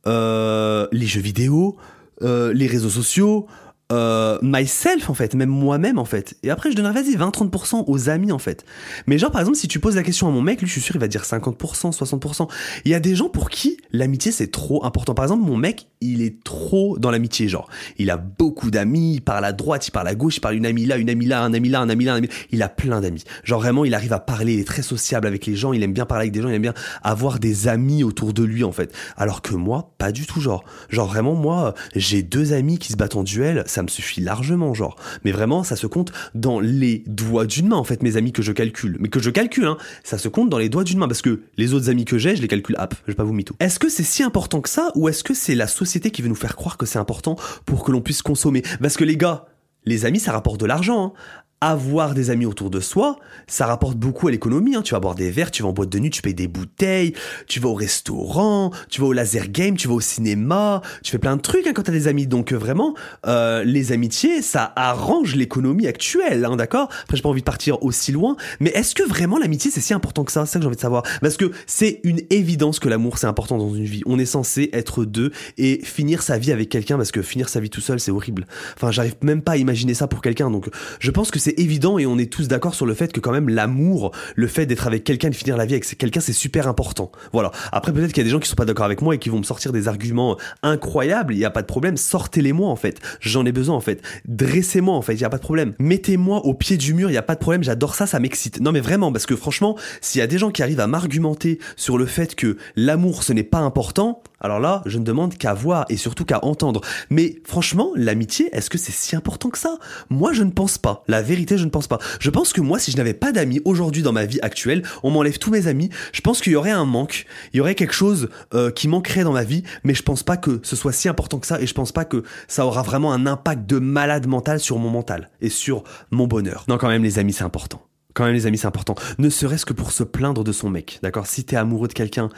euh, les jeux vidéo, euh, les réseaux sociaux, euh, myself en fait, même moi-même en fait. Et après, je donnerais vas-y 20-30% aux amis en fait. Mais genre par exemple, si tu poses la question à mon mec, lui, je suis sûr, il va dire 50%, 60%. Il y a des gens pour qui l'amitié c'est trop important. Par exemple, mon mec, il est trop dans l'amitié, genre. Il a beaucoup d'amis, il parle à droite, il parle à gauche, il parle une amie là, une amie là, un ami là, un ami là, un ami là. Il a plein d'amis. Genre vraiment, il arrive à parler, il est très sociable avec les gens, il aime bien parler avec des gens, il aime bien avoir des amis autour de lui en fait. Alors que moi, pas du tout genre. Genre vraiment, moi, j'ai deux amis qui se battent en duel, ça me suffit largement genre. Mais vraiment, ça se compte dans les doigts d'une main en fait, mes amis que je calcule. Mais que je calcule, hein, ça se compte dans les doigts d'une main parce que les autres amis que j'ai, je les calcule hop, je vais pas vous mytho. Est-ce que c'est si important que ça ou est-ce que c'est la société société qui veut nous faire croire que c'est important pour que l'on puisse consommer? Parce que les gars, les amis, ça rapporte de l'argent. hein. Avoir des amis autour de soi, ça rapporte beaucoup à l'économie. hein. Tu vas boire des verres, tu vas en boîte de nuit, tu payes des bouteilles, tu vas au restaurant, tu vas au laser game, tu vas au cinéma, tu fais plein de trucs hein, quand t'as des amis. Donc euh, vraiment, euh, les amitiés, ça arrange l'économie actuelle, hein, d'accord? Après, j'ai pas envie de partir aussi loin, mais est-ce que vraiment l'amitié c'est si important que ça? C'est ça que j'ai envie de savoir. Parce que c'est une évidence que l'amour c'est important dans une vie. On est censé être deux et finir sa vie avec quelqu'un parce que finir sa vie tout seul c'est horrible. Enfin, j'arrive même pas à imaginer ça pour quelqu'un. Donc, je pense que c'est évident et on est tous d'accord sur le fait que quand même l'amour, le fait d'être avec quelqu'un, de finir la vie avec quelqu'un, c'est super important. Voilà. Après, peut-être qu'il y a des gens qui sont pas d'accord avec moi et qui vont me sortir des arguments incroyables. Il y a pas de problème. Sortez-les-moi en fait. J'en ai besoin en fait. Dressez-moi en fait. Il y a pas de problème. Mettez-moi au pied du mur. Il y a pas de problème. J'adore ça. Ça m'excite. Non mais vraiment parce que franchement, s'il y a des gens qui arrivent à m'argumenter sur le fait que l'amour ce n'est pas important, alors là, je ne demande qu'à voir et surtout qu'à entendre. Mais franchement, l'amitié, est-ce que c'est si important que ça? Moi, je ne pense pas. Je ne pense pas. Je pense que moi, si je n'avais pas d'amis aujourd'hui dans ma vie actuelle, on m'enlève tous mes amis, je pense qu'il y aurait un manque, il y aurait quelque chose euh, qui manquerait dans ma vie, mais je pense pas que ce soit si important que ça et je pense pas que ça aura vraiment un impact de malade mental sur mon mental et sur mon bonheur. Non, quand même, les amis, c'est important. Quand même, les amis, c'est important. Ne serait-ce que pour se plaindre de son mec. D'accord? Si t'es amoureux de quelqu'un,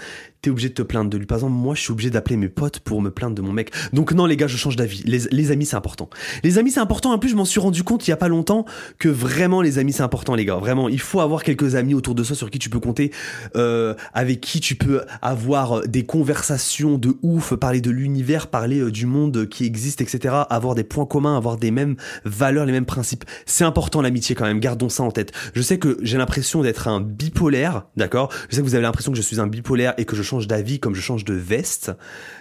obligé de te plaindre de lui. Par exemple, moi, je suis obligé d'appeler mes potes pour me plaindre de mon mec. Donc, non, les gars, je change d'avis. Les, les amis, c'est important. Les amis, c'est important. En plus, je m'en suis rendu compte il y a pas longtemps que vraiment, les amis, c'est important, les gars. Vraiment, il faut avoir quelques amis autour de soi sur qui tu peux compter, euh, avec qui tu peux avoir des conversations de ouf, parler de l'univers, parler euh, du monde qui existe, etc. Avoir des points communs, avoir des mêmes valeurs, les mêmes principes. C'est important, l'amitié, quand même. Gardons ça en tête. Je sais que j'ai l'impression d'être un bipolaire, d'accord? Je sais que vous avez l'impression que je suis un bipolaire et que je change d'avis comme je change de veste.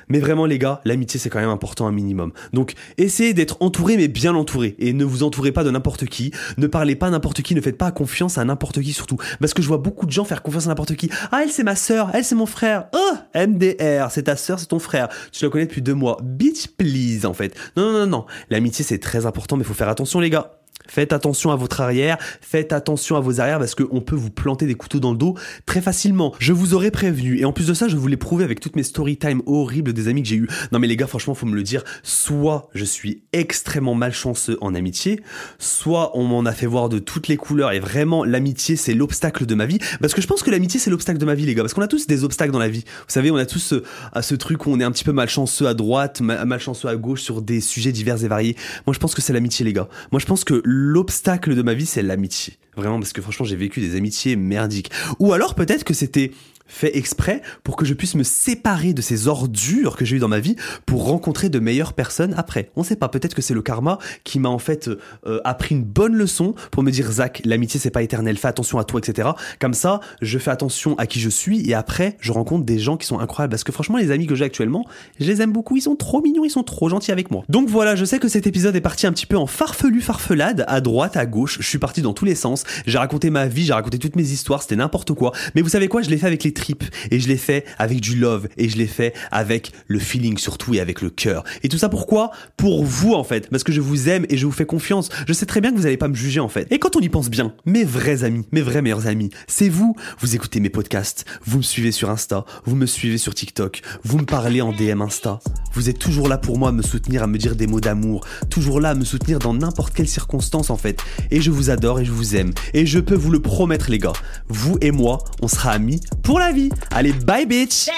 Mais vraiment, les gars, l'amitié, c'est quand même important un minimum. Donc, essayez d'être entouré, mais bien entouré. Et ne vous entourez pas de n'importe qui. Ne parlez pas à n'importe qui. Ne faites pas confiance à n'importe qui, surtout. Parce que je vois beaucoup de gens faire confiance à n'importe qui. Ah, elle, c'est ma sœur. Elle, c'est mon frère. Oh, MDR. C'est ta sœur, c'est ton frère. Tu la connais depuis deux mois. Bitch, please, en fait. Non, non, non, non. L'amitié, c'est très important, mais faut faire attention, les gars. Faites attention à votre arrière, faites attention à vos arrières parce qu'on peut vous planter des couteaux dans le dos très facilement. Je vous aurais prévenu et en plus de ça, je vous l'ai prouvé avec toutes mes story time horribles des amis que j'ai eu. Non mais les gars, franchement, faut me le dire. Soit je suis extrêmement malchanceux en amitié, soit on m'en a fait voir de toutes les couleurs et vraiment l'amitié c'est l'obstacle de ma vie. Parce que je pense que l'amitié c'est l'obstacle de ma vie, les gars. Parce qu'on a tous des obstacles dans la vie. Vous savez, on a tous ce, à ce truc où on est un petit peu malchanceux à droite, ma- malchanceux à gauche sur des sujets divers et variés. Moi, je pense que c'est l'amitié, les gars. Moi, je pense que l'obstacle de ma vie, c'est l'amitié. Vraiment, parce que franchement, j'ai vécu des amitiés merdiques. Ou alors, peut-être que c'était fait exprès pour que je puisse me séparer de ces ordures que j'ai eues dans ma vie pour rencontrer de meilleures personnes après. On sait pas, peut-être que c'est le karma qui m'a en fait euh, appris une bonne leçon pour me dire Zach, l'amitié c'est pas éternel, fais attention à toi, etc. Comme ça, je fais attention à qui je suis et après, je rencontre des gens qui sont incroyables parce que franchement, les amis que j'ai actuellement, je les aime beaucoup, ils sont trop mignons, ils sont trop gentils avec moi. Donc voilà, je sais que cet épisode est parti un petit peu en farfelu farfelade, à droite, à gauche, je suis parti dans tous les sens, j'ai raconté ma vie, j'ai raconté toutes mes histoires, c'était n'importe quoi, mais vous savez quoi, je l'ai fait avec les tripes et je l'ai fait avec du love et je l'ai fait avec le feeling surtout et avec le cœur. Et tout ça pourquoi? Pour vous en fait, parce que je vous aime et je vous fais confiance. Je sais très bien que vous n'allez pas me juger en fait. Et quand on y pense bien, mes vrais amis, mes vrais meilleurs amis, c'est vous. Vous écoutez mes podcasts, vous me suivez sur Insta, vous me suivez sur TikTok, vous me parlez en DM Insta. Vous êtes toujours là pour moi à me soutenir, à me dire des mots d'amour, toujours là à me soutenir dans n'importe quelle circonstance en fait. Et je vous adore et je vous aime. Et je peux vous le promettre les gars, vous et moi, on sera amis pour la Allez, bye bitch.